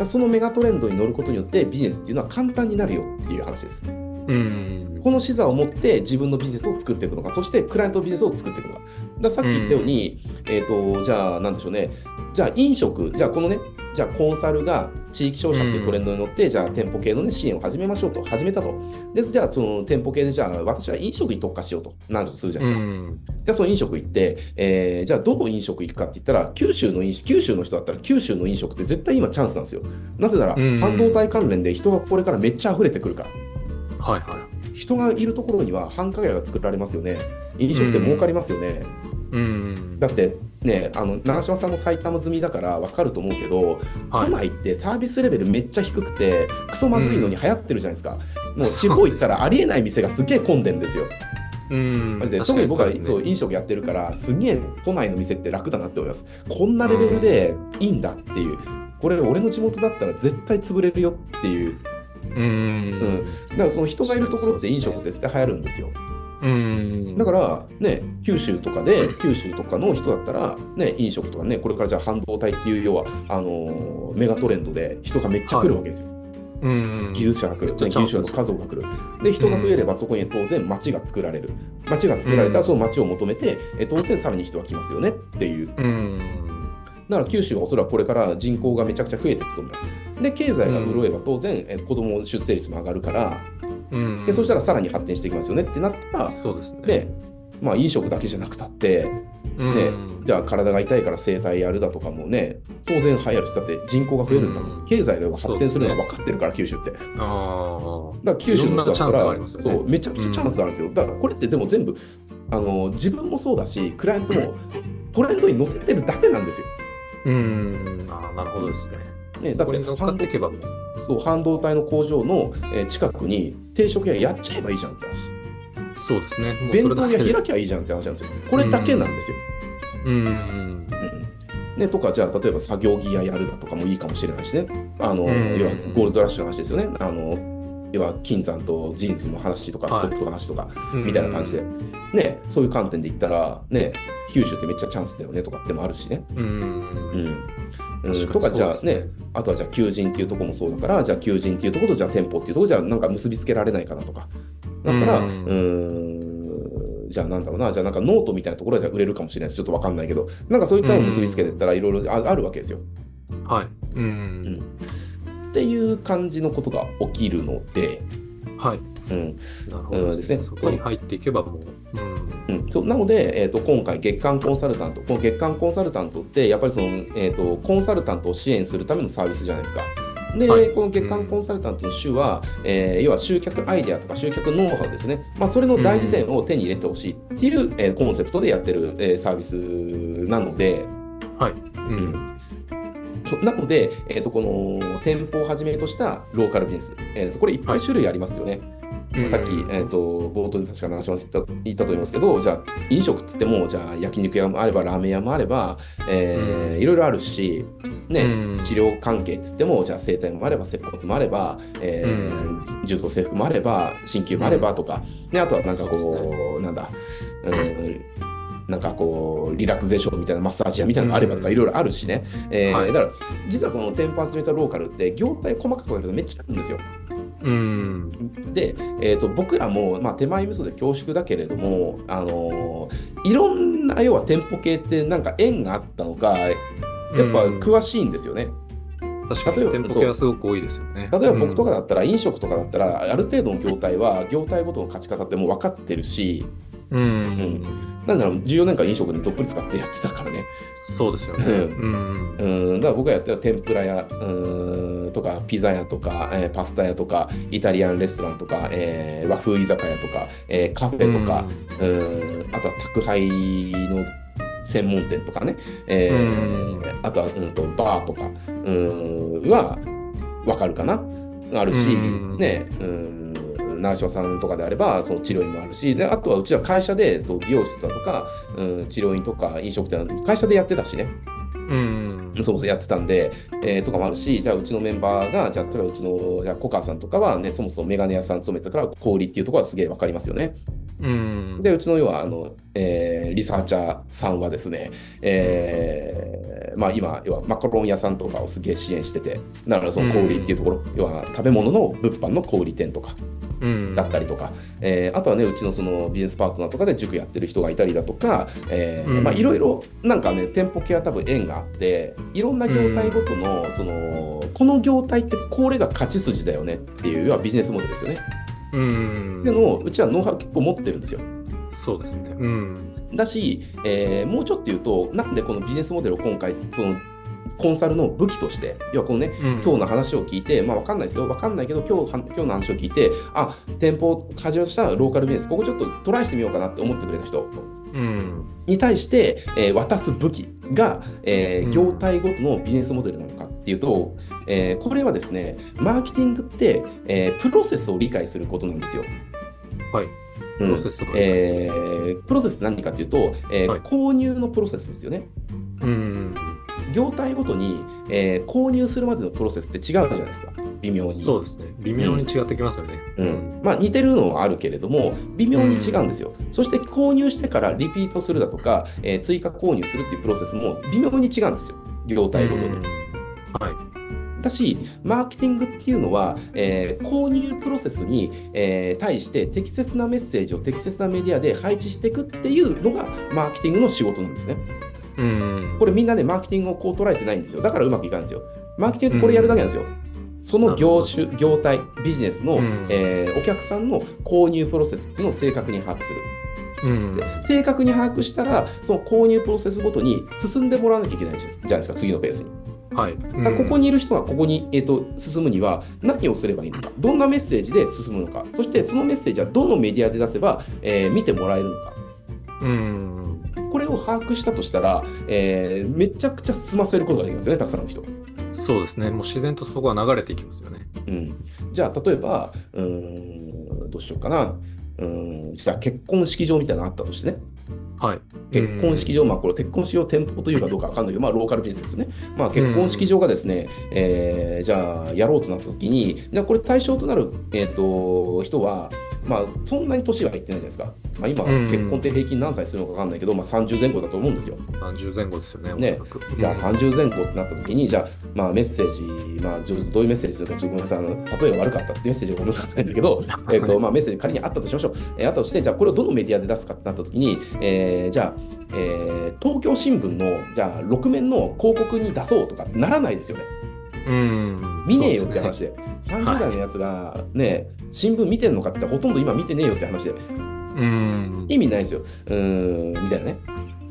うんそのメガトレンドに乗ることによってビジネスっていうのは簡単になるよっていう話です。うん。この視座を持って自分のビジネスを作っていくのか、そしてクライアントビジネスを作っていくのか。ださっき言ったように、えっ、と、じゃあ、なんでしょうね。じゃあ、飲食、じゃあ、このね、じゃあコンサルが地域商社っていうトレンドに乗って、じゃあ店舗系の、ね、支援を始めましょうと、始めたと。で、じゃあその店舗系で、じゃあ私は飲食に特化しようとなるとするじゃないですか。うんで、その飲食行って、えーじゃあどこ飲食行くかって言ったら、九州の飲九州の人だったら九州の飲食って絶対今チャンスなんですよ。なぜなら、うん半導体関連で人がこれからめっちゃ溢れてくるから。はいは人がいるところには繁華街が作られますよね。飲食って儲かりますよね。い。うん。だってね、あの長嶋さんも埼玉済みだから分かると思うけど、はい都内ってサービスレベルめっちゃ低くて、クソまずいのに流行ってるじゃないですか。もう地方行ったらありえない店がすげえ混んでんですよ。うん。マジで特に僕はそうねそう飲食やってるから、すげえ都内の店って楽だなって思います。こんなレベルでいいんだっていう。これ俺の地元だったら絶対潰れるよっていう、ううんん。だからその人がいるところって飲食って絶対流行るんですよ。うん。だから、ね、九州とかで、九州とかの人だったら、ね、飲食とかね、これからじゃあ半導体っていう、要は、あのーメガトレンドで人がめっちゃ来るわけですよ。うん。技術者が来る、技術者の数が来る。で、人が増えればそこに当然街が作られる。街が作られたらうんその街を求めて、え当然さらに人が来ますよねっていう。うん。だから九州はおそらくこれから人口がめちゃくちゃ増えていくと思います。で、経済が潤えば当然、え子供出生率も上がるから、うん。でそしたらさらに発展していきますよねってなったら、そうですね。で、まあ飲食だけじゃなくたって、うん、ねじゃあ体が痛いから整体やるだとかもね、当然流行るし、だって人口が増えるんだもん。うん経済が発展するのが分かってるから、九州って。だかあら九州の人だったいろんなチャンスがあら、ねそう、めちゃくちゃチャンスあるんですよ。だからこれってでも全部、あの自分もそうだし、クライアントもトレンドに乗せてるだけなんですよ。あ。うん。ああ、なるほどですね。ね、だって乗っかっていけば。そう半導体の工場の、えー近くに定食屋やっちゃえばいいじゃんって話。そうですね。弁当屋開きゃいいじゃんって話なんですよ。これだけなんですよ。うん。うんね、とか、じゃあ、例えば作業着屋やるだとかもいいかもしれないしね。あの、うん要はゴールドラッシュの話ですよね。あの、要は金山とジーンズの話とか、はいスコップの話とか、みたいな感じで。ね、そういう観点で言ったら、ね、求人ってめっちゃチャンスだよねとかってもあるしね。うん。ううん。とか、じゃあね、あとはじゃあ求人っていうところもそうだから、じゃあ求人っていうところと、じゃあ店舗っていうところじゃあなんか結びつけられないかなとか。だったら、ううんじゃあなんだろうな、じゃあなんかノートみたいなところで売れるかもしれないし、ちょっとわかんないけど、なんかそういったのを結びつけていったらいろいろああるわけですよ。はい。ううんん。っていう感じのことが起きるので、はい。うんなるほどうんですねそこに入っていけばもう。うん。うん、そうなので、えー、と今回、月間コンサルタント、この月間コンサルタントって、やっぱりその、えー、とコンサルタントを支援するためのサービスじゃないですか。で、はいこの月間コンサルタントの主は、えー要は集客アイデアとか集客ノウハウですね、まあ、それの大辞典を手に入れてほしいっていう、えーコンセプトでやってる、えーサービスなので、はい。う。うんんそなので、えー、とこの店舗をはじめとしたローカルビジネス、えー、とこれいっぱい種類ありますよね。さっき、えー、と冒頭に確か長島さん言った言ったと思いますけど、じゃあ飲食っつっても、じゃあ焼肉屋もあれば、ラーメン屋もあれば、えーうん。いろいろあるし、ねうん。治療関係っつっても、じゃあ整体もあれば、接骨もあれば、えー柔道整復もあれば、鍼灸もあればとか、ね、あとはなんかこう、そうなんだ、うんなんかこう、リラクゼーションみたいなマッサージ屋みたいなのがあればとか、うんいろいろあるしね。えーはいだから、実はこの店舗始めたローカルって、業態細かく分けるとめっちゃあるんですよ。うん。で、えー、と僕らも、まあ、手前味噌で恐縮だけれども、あのーいろんな要は店舗系ってなんか縁があったのかやっぱうん詳しいんですよね。確かに店舗系はすごく多いですよね。例えば僕とかだったら飲食とかだったらある程度の業態は業態ごとの勝ち方ってもう分かってるしうん。んなんだろう14年間飲食にどっぷり使ってやってたからね。そうですよね。ううん。うん。だから僕がやってた天ぷら屋うんとかピザ屋とか、えーパスタ屋とかイタリアンレストランとか、えー和風居酒屋とか、えーカフェとか、うん。あとは宅配の専門店とかね、えーあとは、うん、とバーとかうん。は分かるかな。あるし、うん。ね。うん長島さんとかであればその治療院もあるしであとはうちは会社でそう美容室だとか、うん、治療院とか飲食店会社でやってたしねうん。そうそうやってたんで、えーとかもあるし、じゃあうちのメンバーが、じゃあ例えばうちのじゃあ小川さんとかはね、そもそもメガネ屋さん勤めてたから、小売りっていうところはすげえわかりますよね。うん。で、うちの要は、あの、えーリサーチャーさんはですね、えーまあ今、要はマカロン屋さんとかをすげえ支援してて、だからその小売りっていうところ、要は食べ物の物販の小売店とかうん。だったりとか、えーあとはね、うちのそのビジネスパートナーとかで塾やってる人がいたりだとか、えまあいろいろなんかね、店舗系は多分縁があって、いろんな業態ごとの、その、この業態ってこれが勝ち筋だよねっていう、要はビジネスモデルですよね。うん。っていうのを、うちはノウハウ結構持ってるんですよ。そうですね。うん。だし、えーもうちょっと言うと、なんでこのビジネスモデルを今回、そのコンサルの武器として、要はこのね、うん。今日の話を聞いて、まあわかんないですよ、わかんないけど、今日は今日の話を聞いて、あ店舗始めましたローカルビジネス、ここちょっとトライしてみようかなって思ってくれた人うん。に対して、えー渡す武器が、えーうん業態ごとのビジネスモデルなのかっていうと、えーこれはですね、マーケティングって、えープロセスを理解することなんですよ。はい。うんプロセスとかありますえープロセスって何かっていうと、えーはい購入のプロセスですよね。うん。業態ごとに、えー購入するまでのプロセスって違うじゃないですか、微妙に。そうですね。微妙に違ってきますよね。うんまあ、似てるのはあるけれども、微妙に違うんですよ。そして購入してからリピートするだとか、えー追加購入するっていうプロセスも微妙に違うんですよ、業態ごとに。うんはい。だし、マーケティングっていうのは、えー購入プロセスに、えー対して適切なメッセージを適切なメディアで配置していくっていうのがマーケティングの仕事なんですね。うん。これみんなね、マーケティングをこう捉えてないんですよ。だからうまくいかないんですよ。マーケティングってこれやるだけなんですよ。その業種、業態、ビジネスの、うんえーお客さんの購入プロセスっていうのを正確に把握する。うんで正確に把握したら、その購入プロセスごとに進んでもらわなきゃいけないじゃないですか、次のペースに。はい。だからここにいる人がここに、えー、と進むには何をすればいいのか、どんなメッセージで進むのか、そしてそのメッセージはどのメディアで出せば、えー見てもらえるのか。うん。を把握したとしたら、えーめちゃくちゃ進ませることができますよね、たくさんの人。そうですね。もう自然とそこは流れていきますよね。うん、じゃあ、例えば、うーん、どうしようかな。うーん、じゃあ、結婚式場みたいなのあったとしてね。はい。結婚式場、まあ、これ、結婚式場店舗というかどうかわかんないけど、まあ、ローカルビジネスですね。まあ、結婚式場がですね、えーじゃあ、やろうとなったときに、じゃあ、これ対象となる、えー、と人は、まあ、そんなに年はいってないじゃないですか。まあ、今、うん結婚って平均何歳するのかわかんないけど、まあ、30前後だと思うんですよ。30前後ですよね。ねじゃあ30前後ってなった時に、じゃあ、まあ、メッセージ、まあ、どういうメッセージするか、ちょっとごめんなさい、あの例えが悪かったってメッセージがごめんなさいんだけど、えっとまあ、メッセージ仮にあったとしましょう。えーあったとして、じゃあ、これをどのメディアで出すかってなった時に、えーじゃあ、えー東京新聞の、じゃあ、6面の広告に出そうとかならないですよね。うん。見ねえよって話で。30代のやつがね、新聞見てんのかってほとんど今見てねえよって話で。うん。意味ないですよ。うーん、みたいなね。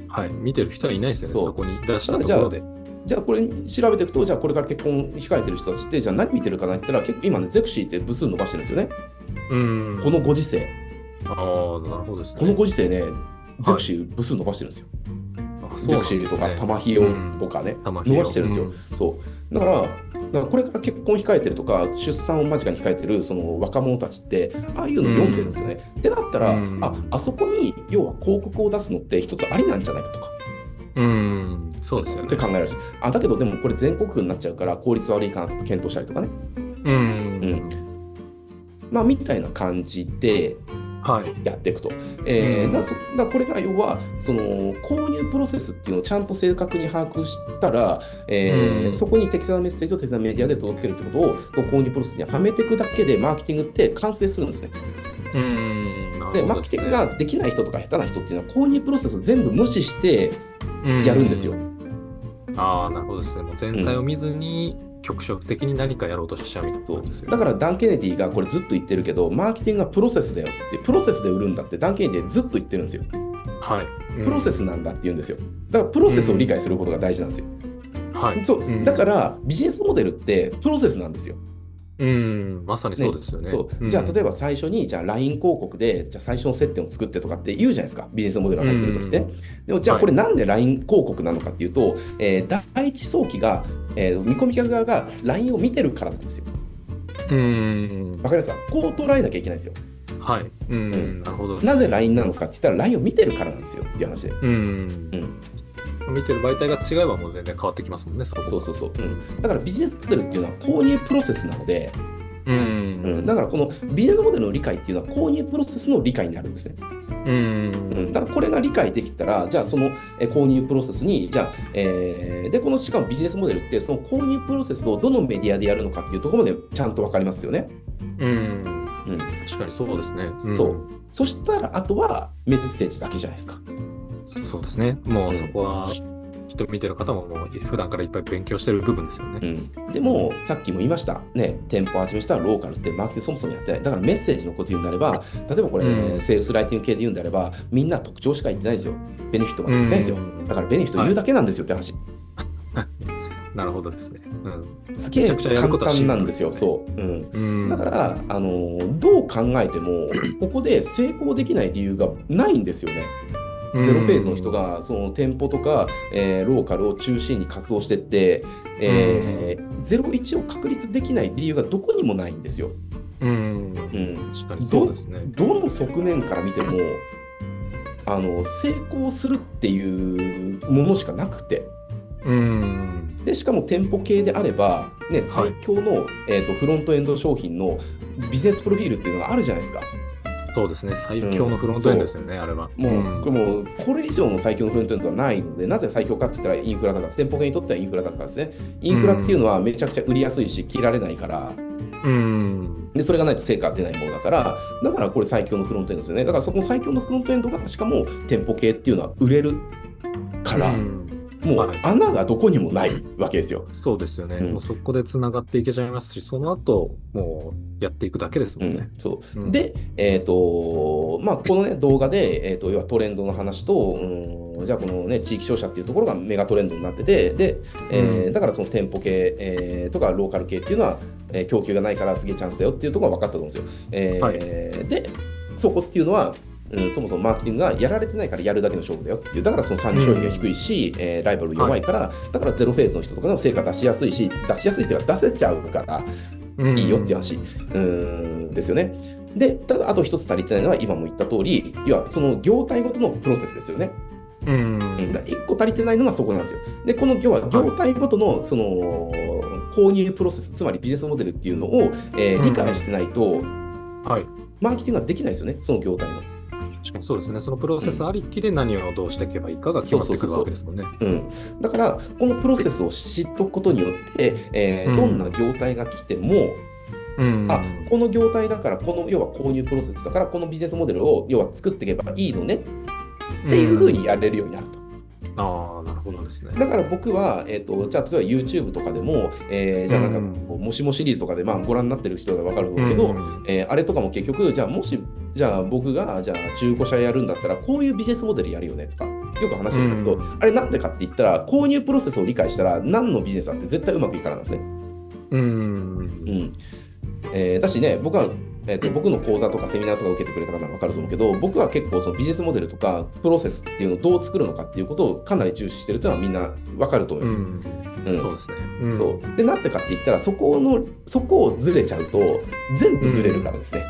はい。見てる人はいないですよね。そこに出したところで。じゃあこれ調べていくと、じゃあこれから結婚控えてる人たちって、じゃあ何見てるかなって言ったら、結構今ね、ゼクシーって部数伸ばしてるんですよね。うん。このご時世。ああ、なるほどですね。このご時世ね、ゼクシー部数伸ばしてるんですよ。あそうゼクシーとか、玉ひよとかね、玉ひよ伸ばしてるんですよ。そう。だから、だからこれから結婚控えてるとか、出産を間近に控えてるその若者たちって、ああいうの読んでるんですよね。ってなったら、うんあ、あそこに要は広告を出すのって一つありなんじゃないかとか。うん。そうですよね。って考えられるしあだけどでもこれ全国区になっちゃうから効率悪いかなとか検討したりとかねうん。まあみたいな感じではい。やっていくと、えーうん。だそだこれが要はその購入プロセスっていうのをちゃんと正確に把握したら、えーうん。そこに適切なメッセージを適切なメディアで届けるってことを購入プロセスにはめていくだけでマーケティングって完成するんですね。うん。なでね。マーケティングができない人とか下手な人っていうのは購入プロセスを全部無視してやるんですよ、うん。ああ、なるほどですね。もう全体を見ずに、局所的に何かやろうとしちゃうみたいなそうことですよね。だからダン・ケネディがこれずっと言ってるけど、マーケティングはプロセスだよって、プロセスで売るんだってダン・ケネディはずっと言ってるんですよ。はい。プロセスなんだって言うんですよ。だからプロセスを理解することが大事なんですよ。うん。はい。そううんだからビジネスモデルってプロセスなんですよ。うん。まさにそうですよね。そうじゃあ例えば最初にじゃあ LINE 広告でじゃあ最初の接点を作ってとかって言うじゃないですか、ビジネスモデルを話するときってね。でもじゃあこれなんで LINE 広告なのかっていうと、えー第一早期が、えー見込み客側が LINE を見てるからなんですよ。うん。わかりますか？こう捉えなきゃいけないんですよ。はい。ううんん。なるほど。なぜ LINE なのかって言ったら LINE を見てるからなんですよっていう話で。うん。うん見てる媒体が違えばもう全然変わってきますもんね、そこそうそうそう、うん。だからビジネスモデルっていうのは購入プロセスなので、うん。うん、だからこのビジネスモデルの理解っていうのは購入プロセスの理解になるんですね。うん。うん、だからこれが理解できたら、じゃあそのえ購入プロセスに、じゃあ、えーで、このしかもビジネスモデルって、その購入プロセスをどのメディアでやるのかっていうところまでちゃんと分かりますよね。うん。うん、確かにそうですね。んそう。そしたら、あとはメッセージだけじゃないですか。そうですね。もうそこは、人見てる方ももう普段からいっぱい勉強してる部分ですよね。うん、でも、さっきも言いました、ね、店舗を始めしたらローカルってマーケティングそもそもやってない。だからメッセージのこと言うんであれば、例えばこれ、うんセールスライティング系で言うんであれば、みんな特徴しか言ってないんですよ。ベネフィットまで言ってないんですよ。うんだからベネフィット言うだけなんですよって話。なるほどですね。すげえ簡単なんですよ。そう。うんうん。うんだから、あのどう考えても、ここで成功できない理由がないんですよね。ゼロペースの人、がその店舗とか、えーローカルを中心に活動してって、えー、01を確立できない理由がどこにもないんですよ。うん。うん、確かにそうですね。どの側面から見てもあの成功するっていうものしかなくてうん。でしかも店舗系であれば、ね、最強の、えー、とフロントエンド商品のビジネスプロフィールっていうのがあるじゃないですか。そうですね。最強のフロントエンドですよね、あれは。もう、んこれもうこれ以上の最強のフロントエンドはないので、なぜ最強かって言ったらインフラだから、店舗系にとってはインフラだからですね。インフラっていうのはめちゃくちゃ売りやすいし、切られないから、うん。でそれがないと成果が出ないものだから、だからこれ最強のフロントエンドですよね。だからそこの最強のフロントエンドが、しかも店舗系っていうのは売れるから、うんもうはい穴がどこにもないわけですよ。そうですよね。うんもうそこでつながっていけちゃいますし、その後、もうやっていくだけですもんね。そううんで、えーとまあ、この、ね、動画で、えー、と要はトレンドの話と、うんじゃあこの、ね、地域商社っていうところがメガトレンドになってて、でえーうんだからその店舗系、えーとかローカル系っていうのは、えー供給がないからすげえチャンスだよっていうところが分かったと思うんですよ。えーはいで、そこっていうのは、うん、そもそもマーケティングがやられてないからやるだけの勝負だよっていう、だからその参入障壁が低いし、えーライバル弱いから、だからゼロフェーズの人とかでも成果出しやすいし、出しやすいっていうか出せちゃうから、うんいいよっていう話、うーんですよね。で、ただあと一つ足りてないのは、今も言った通り、要はその業態ごとのプロセスですよね。うん。うん、だ1個足りてないのがそこなんですよ。で、この要は業態ごとのその購入プロセス、つまりビジネスモデルっていうのを、えー理解してないと、はい。マーケティングができないですよね、その業態の。確かにそうですね。そのプロセスありきで何をどうしていけばいいかが決まってくるわけですもんね。うん、だから、このプロセスを知っておくことによって、えーうんどんな業態が来ても、うん。あこの業態だから、この要は購入プロセスだから、このビジネスモデルを要は作っていけばいいのねっていうふうにやれるようになると。ああ、なるほどですね。だから僕は、えー、とじゃあ例えば YouTube とかでも、えーじゃあなんかこう、もしもシリーズとかで、まあ、ご覧になってる人が分かると思うけど、うんえーあれとかも結局、じゃあもし、じゃあ僕がじゃあ中古車やるんだったら、こういうビジネスモデルやるよねとか、よく話してるんだけど、うんあれなんでかって言ったら、購入プロセスを理解したら、何のビジネスだって絶対うまくいくからなんですね。うん。うんえーだしね、僕は、えーと僕の講座とかセミナーとか受けてくれた方は分かると思うけど、僕は結構そのビジネスモデルとかプロセスっていうのをどう作るのかっていうことをかなり重視してるというのはみんな分かると思います。うん。うん。そうですね。うん。そう。でなんでかって言ったらそこのそこをずれちゃうと全部ずれるからですね、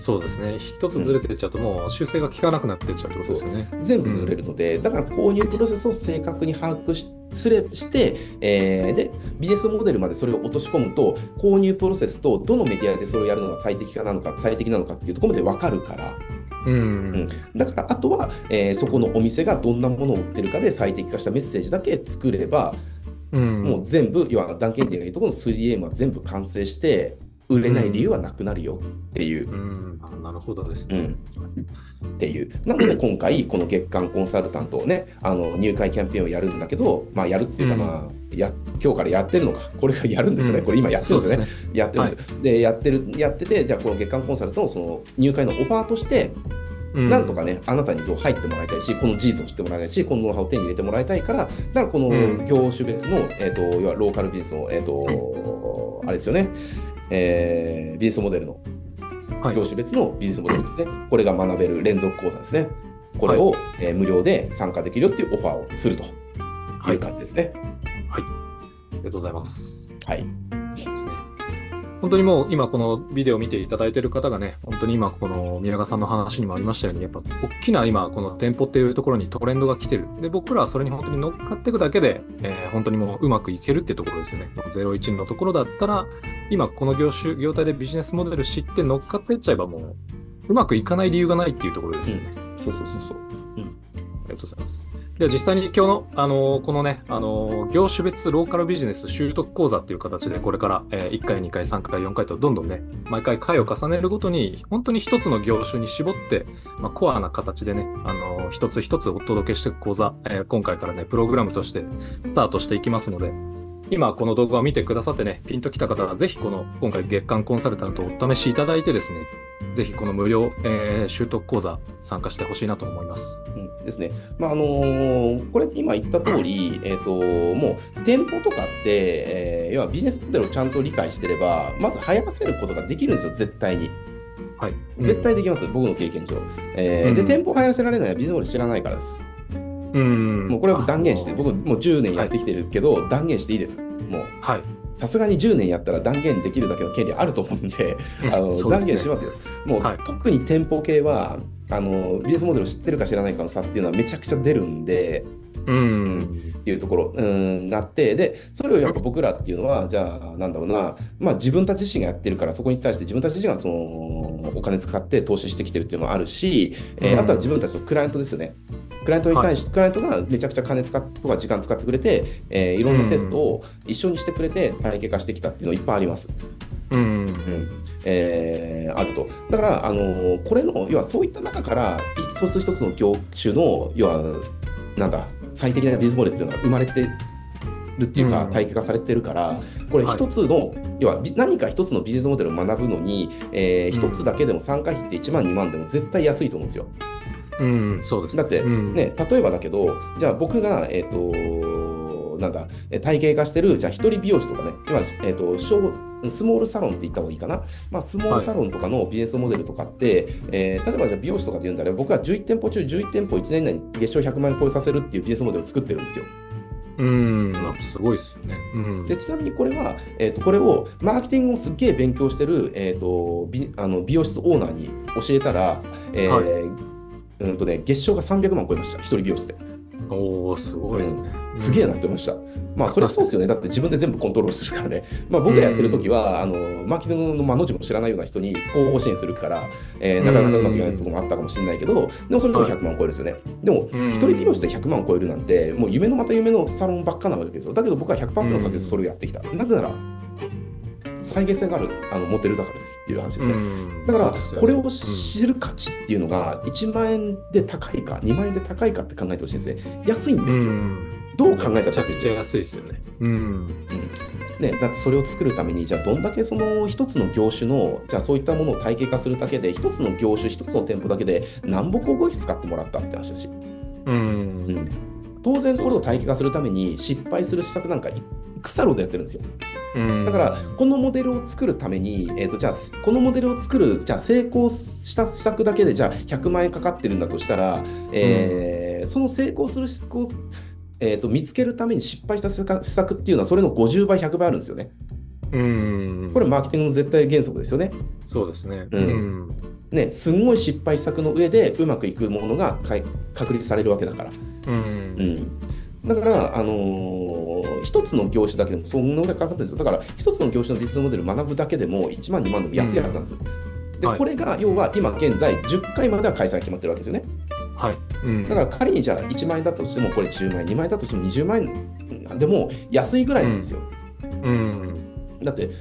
そうですね。一つずれてっちゃうと、もう修正が効かなくなってっちゃうってことですよね。全部ずれるので、だから購入プロセスを正確に把握しすれして、えーでビジネスモデルまでそれを落とし込むと購入プロセスとどのメディアでそれをやるのが最適化なのか最適なのかっていうところまで分かるからうん。だからあとは、えーそこのお店がどんなものを売ってるかで最適化したメッセージだけ作れば、うん。もう全部要はダンケンディが言うところの 3M は全部完成して売れない理由はなくなるよっていう。うん。あなるほどですね。うんっていう。なので 今回、この月間コンサルタントをね、あの入会キャンペーンをやるんだけど、まあやるっていうか、うんまあ、や今日からやってるのか、これからやるんですよね、うんこれ今やってるんですよね。そうやってるんですよ。で、やってる、やってて、じゃあこの月間コンサルトのその入会のオファーとして、うんなんとかね、あなたに入ってもらいたいし、この事実を知ってもらいたいし、このノウハウを手に入れてもらいたいから、だからこのうん業種別の、えー、と要はローカルビジネスの、えーとあれですよね、えービジネスモデルのはい業種別のビジネスモデルですね、これが学べる連続講座ですね。これを、えー無料で参加できるよっていうオファーをするという感じですね。ありがとうございます。はい。本当にもう今このビデオを見ていただいている方がね、本当に今この宮川さんの話にもありましたように、やっぱ大きな今この店舗っていうところにトレンドが来てる。で、僕らはそれに本当に乗っかっていくだけで、えー本当にもううまくいけるっていうところですよね。01のところだったら、今この業種、業態でビジネスモデル知って乗っかっていっちゃえばもう、うまくいかない理由がないっていうところですよね。そうそうそうそう。ありがとうございます。では実際に今日の、あのこのね、あの業種別ローカルビジネス習得講座っていう形で、これから、え1回、2回、3回、4回とどんどんね、毎回回を重ねるごとに、本当に1つの業種に絞って、まあ、コアな形でね、あの一つ一つお届けしていく講座、え今回からね、プログラムとしてスタートしていきますので、今この動画を見てくださってね、ピンときた方は、ぜひこの今回月間コンサルタントをお試しいただいてですね、ぜひこの無料、えー習得講座参加してほしいなと思います。うんですね。まああのーこれ今言った通り、えっ、ともう店舗とかって、えー要はビジネスモデルをちゃんと理解してれば、まず流行らせることができるんですよ、絶対に。はい。絶対できます、僕の経験上。えーで、うん店舗流行らせられないのはビジネスモデル知らないからです。うん。もうこれは断言して、あ僕もう10年やってきてるけど、断言していいです。もうはい。さすがに10年やったら断言できるだけの権利あると思うんで、あのね断言しますよ。もう、はい特に店舗系はあのビジネスモデルを知ってるか知らないかの差っていうのはめちゃくちゃ出るんで、うん。っていうところうんがあって、で、それをやっぱ僕らっていうのは、じゃあ、なんだろうな、まあ自分たち自身がやってるから、そこに対して自分たち自身がそのお金使って投資してきてるっていうのもあるし、えーうんあとは自分たちのクライアントですよね。クライアントに対して、クライアントがめちゃくちゃ金使っとか時間使ってくれて、えーいろんなテストを一緒にしてくれて体系化してきたっていうのいっぱいあります。うん。うんえーあると。だから、あのーこれの、要はそういった中から、一つ一つの業種の、要は、なんだ、最適なビジネスモデルっていうのが生まれてるっていうか、うん体系化されてるから、これはい一つの、要はび何か一つのビジネスモデルを学ぶのに、え一つだけでも参加費って1万、2万でも絶対安いと思うんですよ。うん。そうです。だってうん、ね、例えばだけど、じゃあ僕が、えっ、と、なんだ、え体系化してる、じゃあ一人美容師とかね、今、えっ、と、小スモールサロンって言った方がいいかな？まあ、スモールサロンとかのビジネスモデルとかって、えー例えばじゃあ美容師とかで言うんだら、僕は11店舗中11店舗1年以内に月賞100万円超えさせるっていうビジネスモデルを作ってるんですよ。うん。すごいですよね。うん。でちなみにこれは、えー、とこれをマーケティングをすっげえ勉強してる、えー、と美あの美容室オーナーに教えたら、えーはいうんとね、月賞が300万超えました、一人美容室で。おおすごいですね。すげえなって思いました。まあ、それはそうですよね。だって自分で全部コントロールするからね。まあ、僕がやってる時は、あの、マーケティングの間の字も知らないような人に広報支援するから、えーなかなかうまくいかないところもあったかもしれないけど、でもそれでも100万超えるんですよね。でも、うん一人美容師で100万超えるなんて、もう夢のまた夢のサロンばっかなわけですよ。だけど僕は100%かけてそれをやってきた。なぜなら、再現性があるあのモデルだからですっていう話ですね。うんだからこれを知る価値っていうのが1万円で高いか2万円で高いかって考えてほしいんですね。安いんですよ。うんどう考えたらめちゃ安いですよくちゃ安いですよね。うん。ね、だってそれを作るためにじゃあどんだけその一つの業種のじゃあそういったものを体系化するだけで一つの業種一つの店舗だけで何ぼ広告費使ってもらったって話だし、う。うんん、当然これを体系化するために失敗する施策なんかい腐るほどやってるんですようんだからこのモデルを作るために、えー、とじゃあこのモデルを作るじゃあ成功した施策だけでじゃあ100万円かかってるんだとしたら、えーその成功する施策をえー、と見つけるために失敗した施策施策っていうのはそれの50倍100倍あるんですよね。うん。これマーケティングの絶対原則ですよね。そうですね。うんうん。ね、すんごい失敗施策の上でうまくいくものが確立されるわけだから。う。うんん、だから、あのー一つの業種だけでもそんなぐらいかかってるんですよ。だから、一つの業種のビジネスモデルを学ぶだけでも1万、2万でも安いはずなんです。で、はいこれが要は今現在10回までは開催決まってるわけですよね。はい。うん。だから仮にじゃあ1万円だとしても、これ10万円、2万円だとしても20万円でも安いぐらいなんですよ。うん。だって、ね、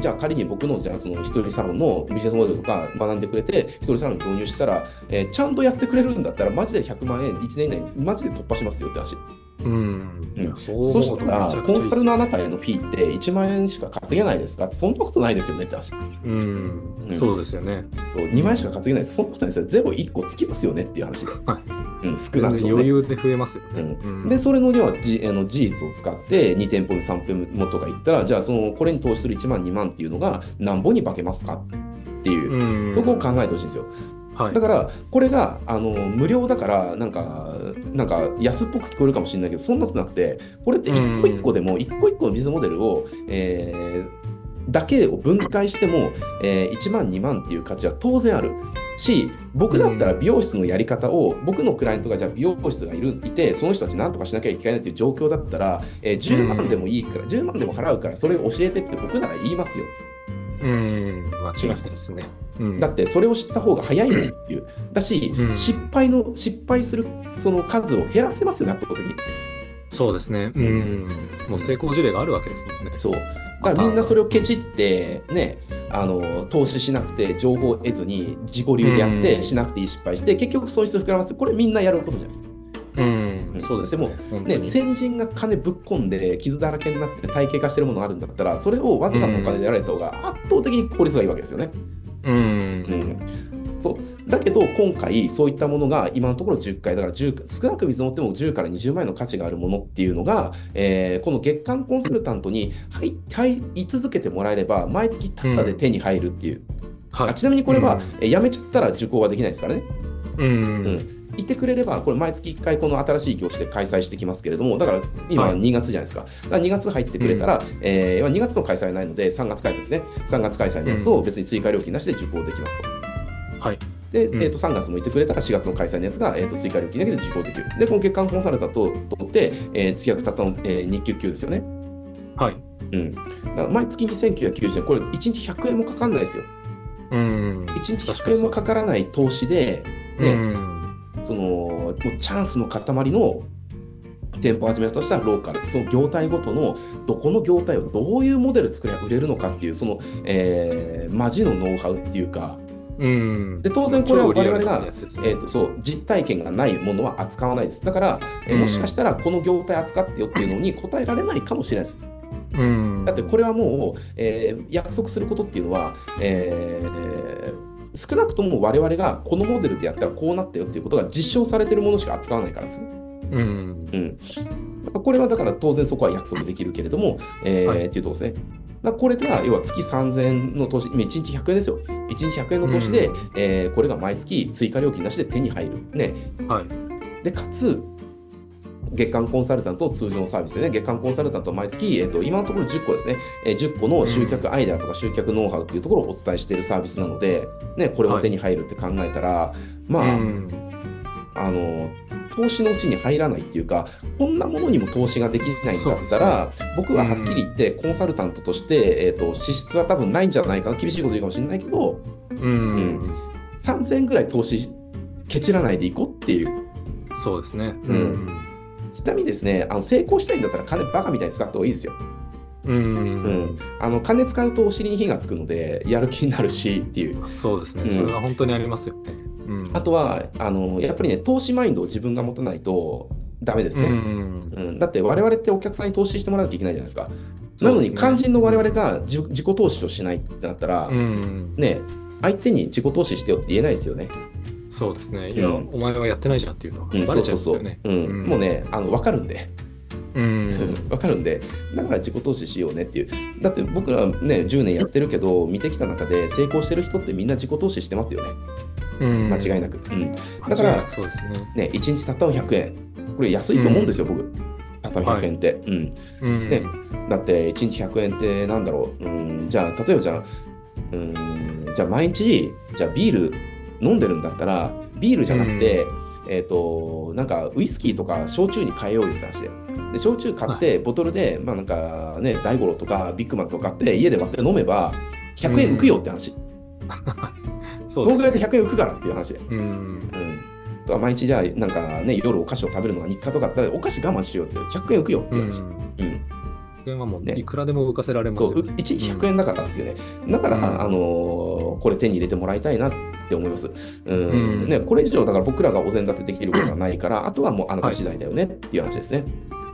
じゃあ仮に僕のじゃあその一人サロンのビジネスモデルとか学んでくれて、一人サロン導入したら、えーちゃんとやってくれるんだったら、マジで100万円、1年以内マジで突破しますよって話。うん。うんそそしたら、コンサルのあなたへのフィーって1万円しか稼げないですか？って、そんなことないですよねって話。うんう。んそうですよね。そう、2万円しか稼げないです。そんなことないですよ。ゼロ1個つきますよねっていう話。はうん、少なくとも、ね。余裕で増えますよね。うんうんで、それの要はじあの事実を使って2店舗目、3店舗目とか行ったら、じゃあそのこれに投資する1万、2万っていうのが何本に化けますかっていう、うん。そこを考えてほしいんですよ。はいだ。から、これがあの無料だから、なんか、なんか安っぽく聞こえるかもしれないけど、そんなことなくて、これって一個一個でも、一個一個のビジネスモデルを、えーだけを分解しても、えー1万、2万っていう価値は当然あるし、僕だったら美容室のやり方を、僕のクライアントがじゃあ美容室がいるいて、その人たち何とかしなきゃいけないっていう状況だったら、えー10万でもいいから、10万でも払うから、それを教えてって僕なら言いますよ。うん、間違いないですね。うん、だってそれを知った方が早いもんっていう。だし、うん失敗の、失敗するその数を減らせますよね、圧倒的に。そうですね。うん。もう成功事例があるわけですもんね。そう。だからみんなそれをケチって、ね、あの、投資しなくて、情報を得ずに、自己流でやって、うんしなくていい失敗して、結局損失を膨らます。これみんなやることじゃないですか。うん、そうですね。ね、本当に先人が金ぶっ込んで、傷だらけになって体系化してるものがあるんだったら、それをわずかなお金でやられた方が圧倒的に効率がいいわけですよね。うん。うん。そう。だけど今回そういったものが今のところ10回だから10少なく見積もっても10から20万円の価値があるものっていうのが、えーこの月間コンサルタントに入入り続けてもらえれば毎月タダで手に入るっていう、はい。あちなみにこれは、うん。えー辞めちゃったら受講はできないですからね。うん。うんいてくれれば、これ毎月1回この新しい業種で開催してきますけれども、だから今はい2月じゃないですか。だから2月入ってくれたら、えー2月の開催はないので3月開催ですね。3月開催のやつを別に追加料金なしで受講できますと。はい。で、うんえー、と3月もいてくれたら4月の開催のやつが、えー、と追加料金だけで受講できる。で、この月間コンサルタントを取って、えー、月額たったの、えー、日給給ですよね。はい。うん。だから毎月2990円、これ1日100円もかかんないですよ。うん。1日100確かに円もかからない投資で、うねん。そのもうチャンスの塊の店舗を始めたとしたらローカル、その業態ごとのどこの業態をどういうモデル作れば売れるのかっていう、その、えー、マジのノウハウっていうか、うん。で当然これは我々がねえー、とそう実体験がないものは扱わないです。だから、えーうんもしかしたらこの業態扱ってよっていうのに答えられないかもしれないです。うん。だってこれはもう、えー約束することっていうのは、えー少なくとも我々がこのモデルでやったらこうなったよっていうことが実証されてるものしか扱わないからです。うん。うん、これはだから当然そこは約束できるけれども、えーはいっていうところですね。だこれが要は月3000円の投資、今1日100円ですよ。1日100円の投資で、うんえーこれが毎月追加料金なしで手に入る。ね、はい。で、かつ、月間コンサルタント通常のサービスでね、月間コンサルタントは毎月、えっと今のところ10個ですね、えー10個の集客アイデアとか集客ノウハウっていうところをお伝えしているサービスなので、ね、これも手に入るって考えたら、まあ、うん。あの、投資のうちに入らないっていうか、こんなものにも投資ができないんだったら、僕ははっきり言って、コンサルタントとして、えっと資質は多分ないんじゃないかな、厳しいこと言うかもしれないけど、うん。3000円ぐらい投資ケチらないでいこうっていう。そうですね。うんちなみにですね、あの成功したいんだったら金バカみたいに使った方がいいですよ。うん。うん、あの金使うとお尻に火がつくので、やる気になるしっていう。そうですね。うんそれは本当にありますよね。うん。あとはあの、やっぱりね、投資マインドを自分が持たないとダメですね。うん。うん、だって我々ってお客さんに投資してもらわなきゃいけないじゃないですか。なのに肝心の我々が自自己投資をしないってなったら、うん。ね、相手に自己投資してよって言えないですよね。そうですね。いや、うんお前はやってないじゃんっていうのはうん、バレちゃそうそううんそうもうね、あの分かるんで。うん。わかるんで、だから自己投資しようねっていう。だって僕らね、10年やってるけど、見てきた中で成功してる人ってみんな自己投資してますよね。うん間違いなく。うん。だからくそうですね。ね、1日たったの100円。これ安いと思うんですよ、僕。たったの100円って。うん。うん。ねだって1日100円ってなんだろう。うん、じゃあ、例えばじゃあ、うん、じゃあ毎日、じゃあビール飲んでるんだったら、ビールじゃなくて、えっ、と、なんかウイスキーとか焼酎に変えようよって話で。で、焼酎買って、ボトルで、まあなんかね、大五郎とかビッグマンとか買って、家で割って飲めば、100円浮くよって話。そそのぐらいでね。100円浮くからっていう話で。うん。うん。毎日じゃあ、なんかね、夜お菓子を食べるのが日課とかだったら、お菓子我慢しようって、100円浮くよってういう話。ん。うん。これはもうねいくらでも浮かせられますそう、よね。1日100円だからっていうね。だから、うんあのーこれ手に入れてもらいたいなって思います。うん。うんね、これ以上、だから僕らがお膳立てできることがないから、あとはもうあなた次第だよねっていう話ですね。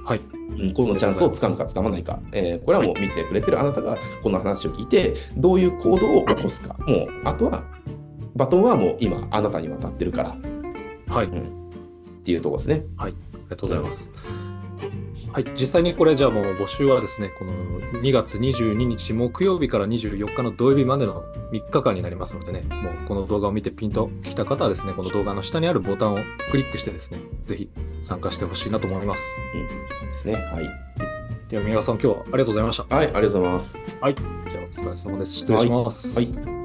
はい。うんこのチャンスをつかむかつかまないか、えーこれはもう見てくれてるあなたがこの話を聞いて、どういう行動を起こすか、もうあとはバトンはもう今、あなたに渡ってるからっはい。ていうところですね。ありがとうございます。はい、実際にこれ、じゃあもう募集はですね、この2月22日木曜日から24日の土曜日までの3日間になりますのでね、もうこの動画を見てピンときた方はですね、この動画の下にあるボタンをクリックしてですね、ぜひ参加してほしいなと思います。ですね。はい。では、宮川さん、今日はありがとうございました。はい、ありがとうございます。はい、じゃあ疲れ様です。失礼します。はい